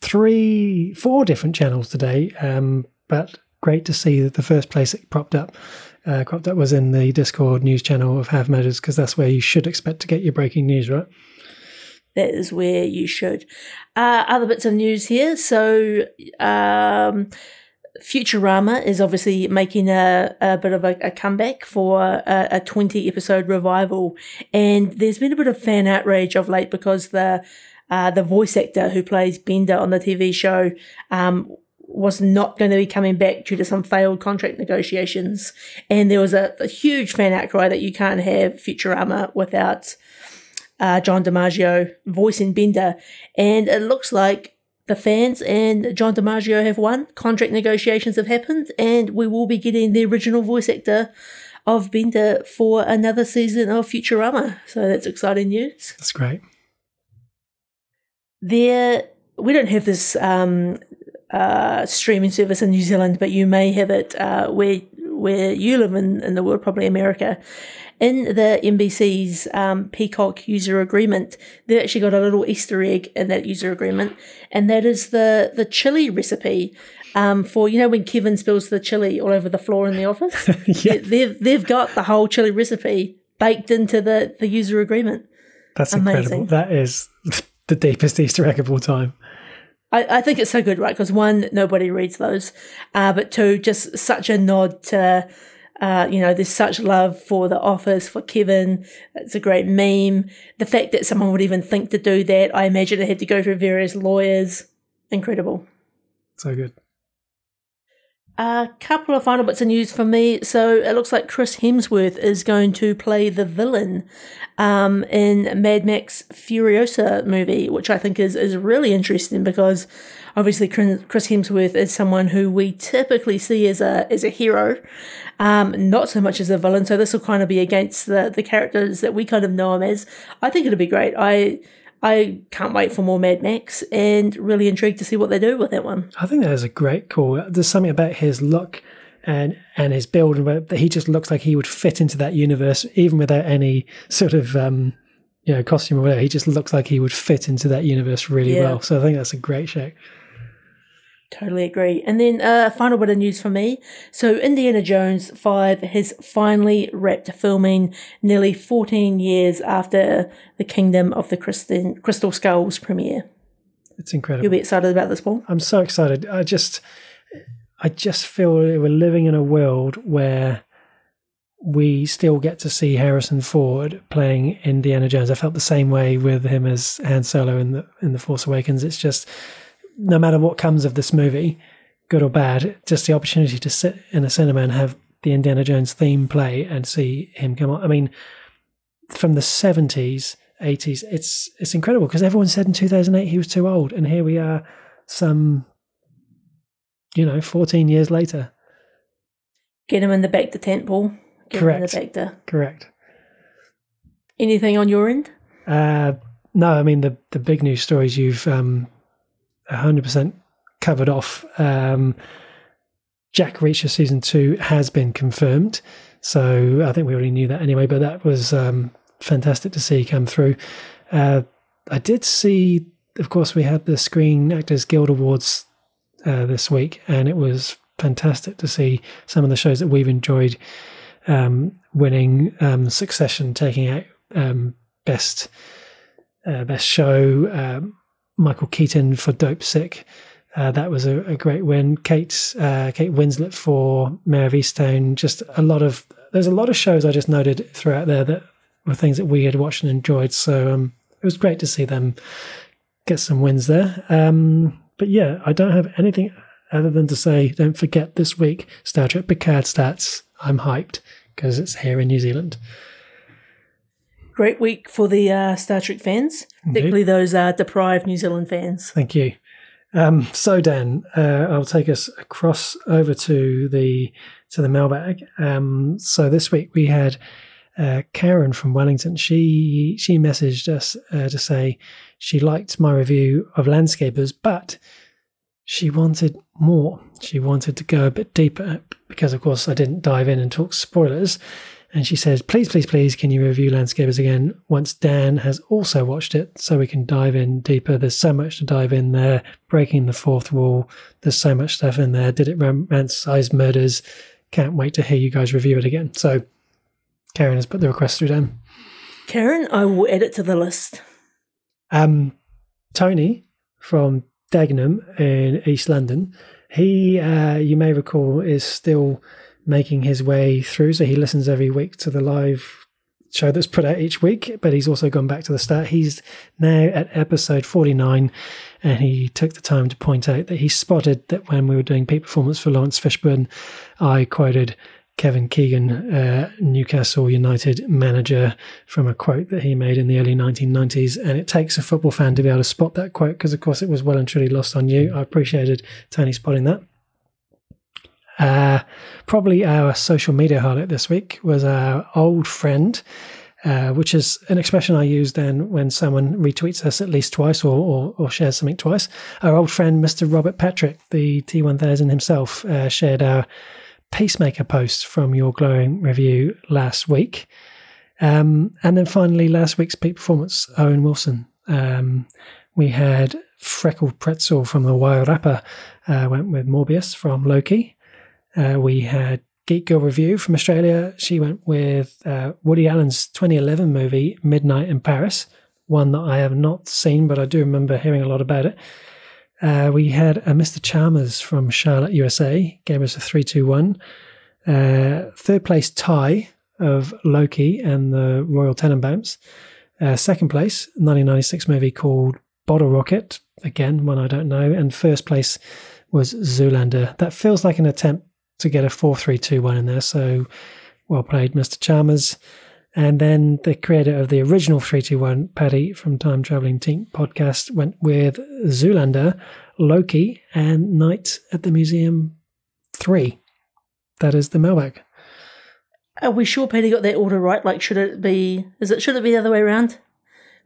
three, four different channels today. Um, but great to see that the first place it propped up, uh, cropped up was in the Discord news channel of Half Measures because that's where you should expect to get your breaking news, right? That is where you should. Uh, other bits of news here. So, um, Futurama is obviously making a, a bit of a, a comeback for a, a 20 episode revival. And there's been a bit of fan outrage of late because the uh, the voice actor who plays Bender on the TV show um, was not going to be coming back due to some failed contract negotiations. And there was a, a huge fan outcry that you can't have Futurama without uh, John DiMaggio voicing Bender. And it looks like the fans and John DiMaggio have won. Contract negotiations have happened, and we will be getting the original voice actor of Bender for another season of Futurama. So that's exciting news. That's great. There, we don't have this um, uh, streaming service in New Zealand, but you may have it uh, where where you live in, in the world, probably America. In the NBC's um, Peacock user agreement, they've actually got a little Easter egg in that user agreement, and that is the the chili recipe um, for you know when Kevin spills the chili all over the floor in the office. yeah, they've they've got the whole chili recipe baked into the the user agreement. that's Amazing. incredible. That is the deepest Easter egg of all time. I, I think it's so good, right? Because one, nobody reads those, uh, but two, just such a nod to, uh, you know, there's such love for The Office, for Kevin. It's a great meme. The fact that someone would even think to do that, I imagine it had to go through various lawyers. Incredible. So good. A couple of final bits of news for me. So it looks like Chris Hemsworth is going to play the villain um, in Mad Max Furiosa movie, which I think is, is really interesting because obviously Chris Hemsworth is someone who we typically see as a as a hero, um, not so much as a villain. So this will kind of be against the the characters that we kind of know him as. I think it'll be great. I I can't wait for more Mad Max and really intrigued to see what they do with that one. I think that is a great call. There's something about his look and and his build that he just looks like he would fit into that universe even without any sort of um, you know costume or whatever. He just looks like he would fit into that universe really Yeah. well. So I think that's a great show. Totally agree. And then uh, final bit of news for me. So Indiana Jones 5 has finally wrapped filming nearly 14 years after the Kingdom of the Crystal, Crystal Skulls premiere. It's incredible. You'll be excited about this, Paul? I'm so excited. I just, I just feel we're living in a world where we still get to see Harrison Ford playing Indiana Jones. I felt the same way with him as Han Solo in the in the Force Awakens. It's just no matter what comes of this movie, good or bad, just the opportunity to sit in a cinema and have the Indiana Jones theme play and see him come on. I mean, from the seventies, eighties, it's it's incredible because everyone said in two thousand eight he was too old, and here we are, some you know, fourteen years later. Get him in the back to tent, Paul. Get Correct. him in the back to. Correct. Anything on your end? Uh, no, I mean the the big news stories you've um, 100% covered off. Um, Jack Reacher season two has been confirmed, so I think we already knew that anyway. But that was um, fantastic to see come through. Uh, I did see, of course, we had the Screen Actors Guild Awards uh, this week, and it was fantastic to see some of the shows that we've enjoyed um, winning. Um, Succession taking out um, best uh, best show. Um, Michael Keaton for Dopesick. Uh, that was a, a great win. Kate uh, Kate Winslet for Mare of Easttown. Just a lot of there's a lot of shows I just noted throughout there that were things that we had watched and enjoyed. So um, it was great to see them get some wins there. Um, but yeah, I don't have anything other than to say don't forget this week Star Trek Picard stats. I'm hyped because it's here in New Zealand. Great week for the uh, Star Trek fans, particularly those uh, deprived New Zealand fans. Thank you. Um, so Dan, uh, I'll take us across over to the to the mailbag. Um, so this week we had uh, Karen from Wellington. She she messaged us uh, to say she liked my review of Landscapers, but she wanted more. She wanted to go a bit deeper because, of course, I didn't dive in and talk spoilers. And she says, please, please, please, can you review Landscapers again once Dan has also watched it so we can dive in deeper? There's so much to dive in there. Breaking the fourth wall. There's so much stuff in there. Did it romanticize murders? Can't wait to hear you guys review it again. So Karen has put the request through Dan. Karen, I will add it to the list. Um, Tony from Dagenham in East London, he, uh, you may recall, is still making his way through. So he listens every week to the live show that's put out each week, but he's also gone back to the start. He's now at episode 49, and he took the time to point out that he spotted that when we were doing peak performance for Laurence Fishburne, I quoted Kevin Keegan, uh, Newcastle United manager, from a quote that he made in the early 1990s. And it takes a football fan to be able to spot that quote because, of course, it was well and truly lost on you. I appreciated Tony spotting that. Uh, probably our social media highlight this week was our old friend, uh, which is an expression I use then when someone retweets us at least twice or, or, or shares something twice. Our old friend, Mr. Robert Patrick, the T1000 himself, uh, shared our pacemaker post from your glowing review last week. Um, and then finally, last week's peak performance, Owen Wilson. Um, we had Freckled Pretzel from the Wild Rapper, uh, went with Mobius from Loki. Uh, we had Geek Girl Review from Australia. She went with uh, Woody Allen's 2011 movie, Midnight in Paris, one that I have not seen, but I do remember hearing a lot about it. Uh, we had a Mr. Chalmers from Charlotte, USA, gave us a 321. Uh, third place tie of Loki and the Royal Tenenbaums. Uh, second place, 1996 movie called Bottle Rocket, again, one I don't know. And first place was Zoolander. That feels like an attempt to get a 4 3 2 1 in there. So well played, Mr. Chalmers. And then the creator of the original 321, Paddy from Time Traveling Tink podcast, went with Zoolander, Loki, and Night at the Museum 3. That is the mailbag. Are we sure Paddy got that order right? Like, should it be? Is it should it be the other way around?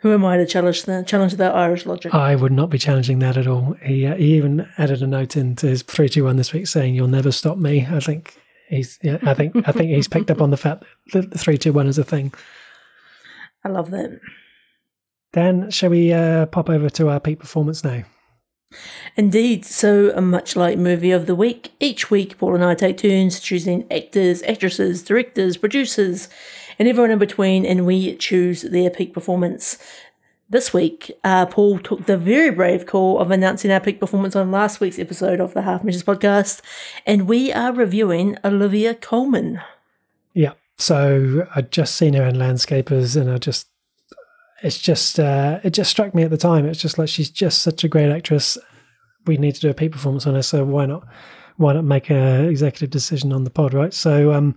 Who am I to challenge the challenge that Irish logic? I would not be challenging that at all. He, uh, he even added a note into his three two one this week saying, "You'll never stop me." I think he's. Yeah, I think I think he's picked up on the fact that the three two one is a thing. I love that. Dan, shall we uh, pop over to our peak performance now? Indeed. So, uh, much like movie of the week, each week Paul and I take turns choosing actors, actresses, directors, producers, and everyone in between, and we choose their peak performance. This week, uh, Paul took the very brave call of announcing our peak performance on last week's episode of the Half Measures podcast, and we are reviewing Olivia Colman. Yeah. So I'd just seen her in Landscapers, and I just, it's just, uh, it just struck me at the time. It's just like she's just such a great actress. We need to do a peak performance on her, so why not, why not make a executive decision on the pod, right? So, um,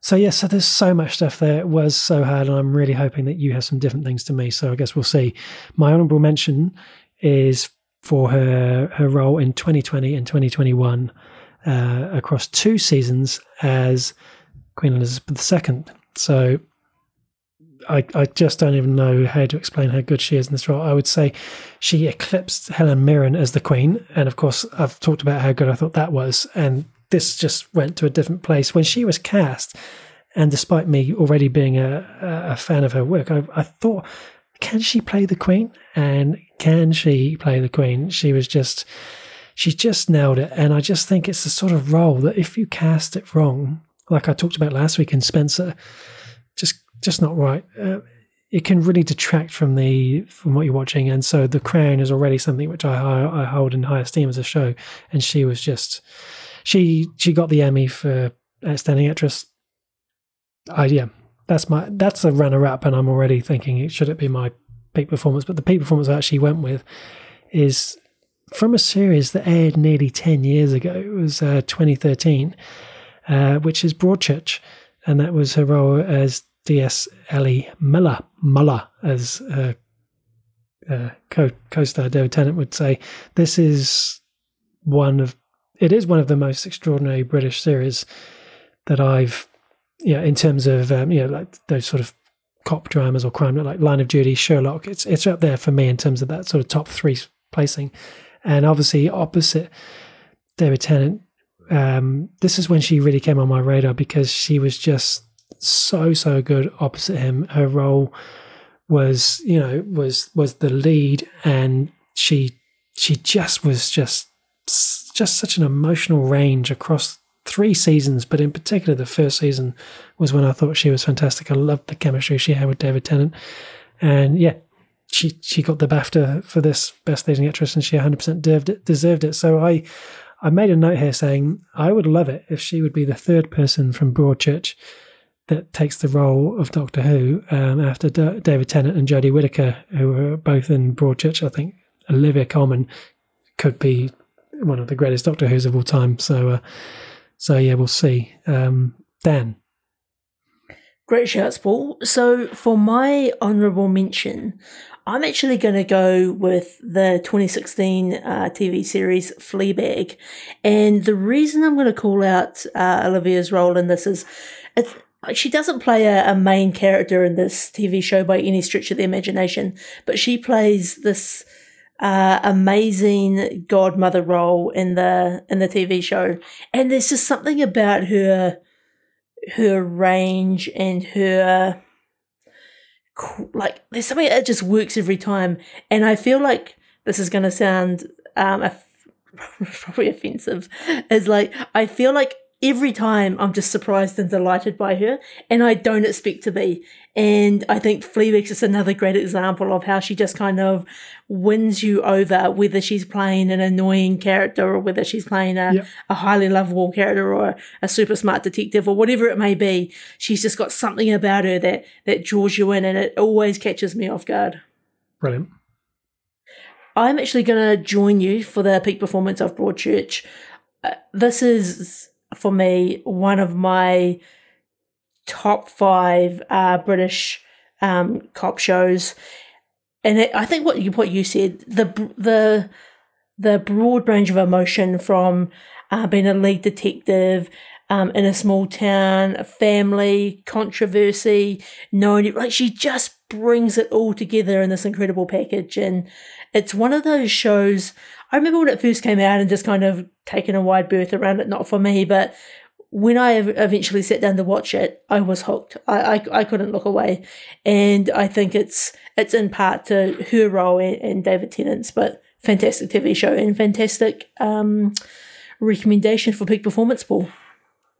so yeah, so there's so much stuff there. It was so hard, and I'm really hoping that you have some different things to me. So I guess we'll see. My honourable mention is for her her role in 2020 and 2021 uh, across two seasons as Queen Elizabeth II. So I, I just don't even know how to explain how good she is in this role. I would say she eclipsed Helen Mirren as the Queen, and of course I've talked about how good I thought that was, and this just went to a different place when she was cast. And despite me already being a, a fan of her work, I, I thought, can she play the Queen? And can she play the Queen? She was just, she just nailed it. And I just think it's the sort of role that if you cast it wrong, like I talked about last week in Spencer, just just not right. Uh, it can really detract from the from what you're watching, and so The Crown is already something which I I hold in high esteem as a show, and she was just she she got the Emmy for outstanding actress. I yeah, that's my that's a runner up, and I'm already thinking it should it be my peak performance? But the peak performance I actually went with is from a series that aired nearly ten years ago. It was uh, 2013, uh, which is Broadchurch, and that was her role as D.S. Ellie Miller Muller as uh, uh, co co-star David Tennant would say. This is one of it is one of the most extraordinary British series that I've, yeah, in terms of um, you know like those sort of cop dramas or crime like Line of Duty, Sherlock. It's it's up there for me in terms of that sort of top three placing, and obviously opposite David Tennant. Um, this is when she really came on my radar because she was just so so good opposite him. Her role was you know was was the lead, and she she just was just just such an emotional range across three seasons, but in particular, the first season was when I thought she was fantastic. I loved the chemistry she had with David Tennant, and yeah, she she got the BAFTA for this Best Leading Actress, and she 100 percent deserved it. Deserved it. So I I made a note here saying I would love it if she would be the third person from Broadchurch that takes the role of Doctor Who um, after D- David Tennant and Jodie Whittaker, who were both in Broadchurch. I think Olivia Colman could be one of the greatest Doctor Who's of all time. So, uh, so yeah, we'll see. Um, Dan. Great shouts, Paul. So for my honourable mention, I'm actually going to go with the 2016 uh, TV series Fleabag, and the reason I'm going to call out uh, Olivia's role in this is, she doesn't play a, a main character in this TV show by any stretch of the imagination, but she plays this uh, amazing godmother role in the in the TV show, and there's just something about her her range and her like there's something that just works every time, and I feel like this is going to sound um probably offensive. Is like I feel like every time I'm just surprised and delighted by her, and I don't expect to be. And I think Fleabag's just another great example of how she just kind of wins you over, whether she's playing an annoying character or whether she's playing a, yep. a highly lovable character or a super smart detective or whatever it may be. She's just got something about her that that draws you in, and it always catches me off guard. Brilliant. I'm actually going to join you for the peak performance of Broadchurch. Uh, this is for me one of my top five uh, British um, cop shows, and it, I think what you what you said the the the broad range of emotion from uh, being a lead detective um, in a small town, a family, controversy, knowing it, like she just brings it all together in this incredible package. And it's one of those shows. I remember when it first came out and just kind of taken a wide berth around it, not for me, but when I eventually sat down to watch it, I was hooked. I, I, I couldn't look away, and I think it's it's in part to her role and, and David Tennant's, but fantastic TV show and fantastic um, recommendation for peak performance Paul.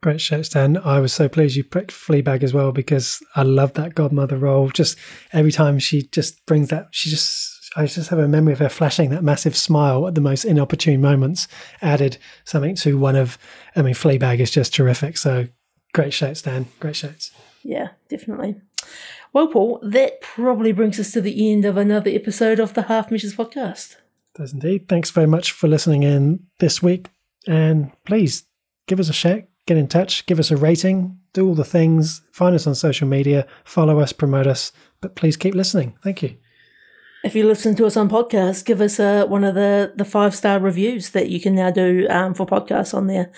Great show, Stan. I was so pleased you picked Fleabag as well because I love that godmother role. Just every time she just brings that, she just, I just have a memory of her flashing that massive smile at the most inopportune moments, added something to one of, I mean, Fleabag is just terrific. So great show, Stan. Great shows. Yeah, definitely. Well, Paul, that probably brings us to the end of another episode of the Half Measures podcast. Does indeed. Thanks very much for listening in this week. And please give us a shout get in touch, give us a rating, do all the things, find us on social media, follow us, promote us, but please keep listening. Thank you. If you listen to us on podcast, give us uh, one of the, the five star reviews that you can now do um, for podcasts on there.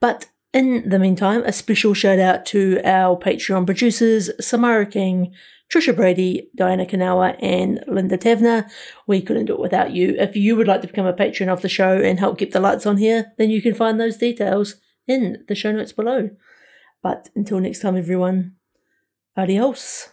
But in the meantime, a special shout out to our Patreon producers, Samara King, Trisha Brady, Diana Kanawa, and Linda Tavner. We couldn't do it without you. If you would like to become a patron of the show and help keep the lights on here, then you can find those details in the show notes below. But until next time, everyone, adios.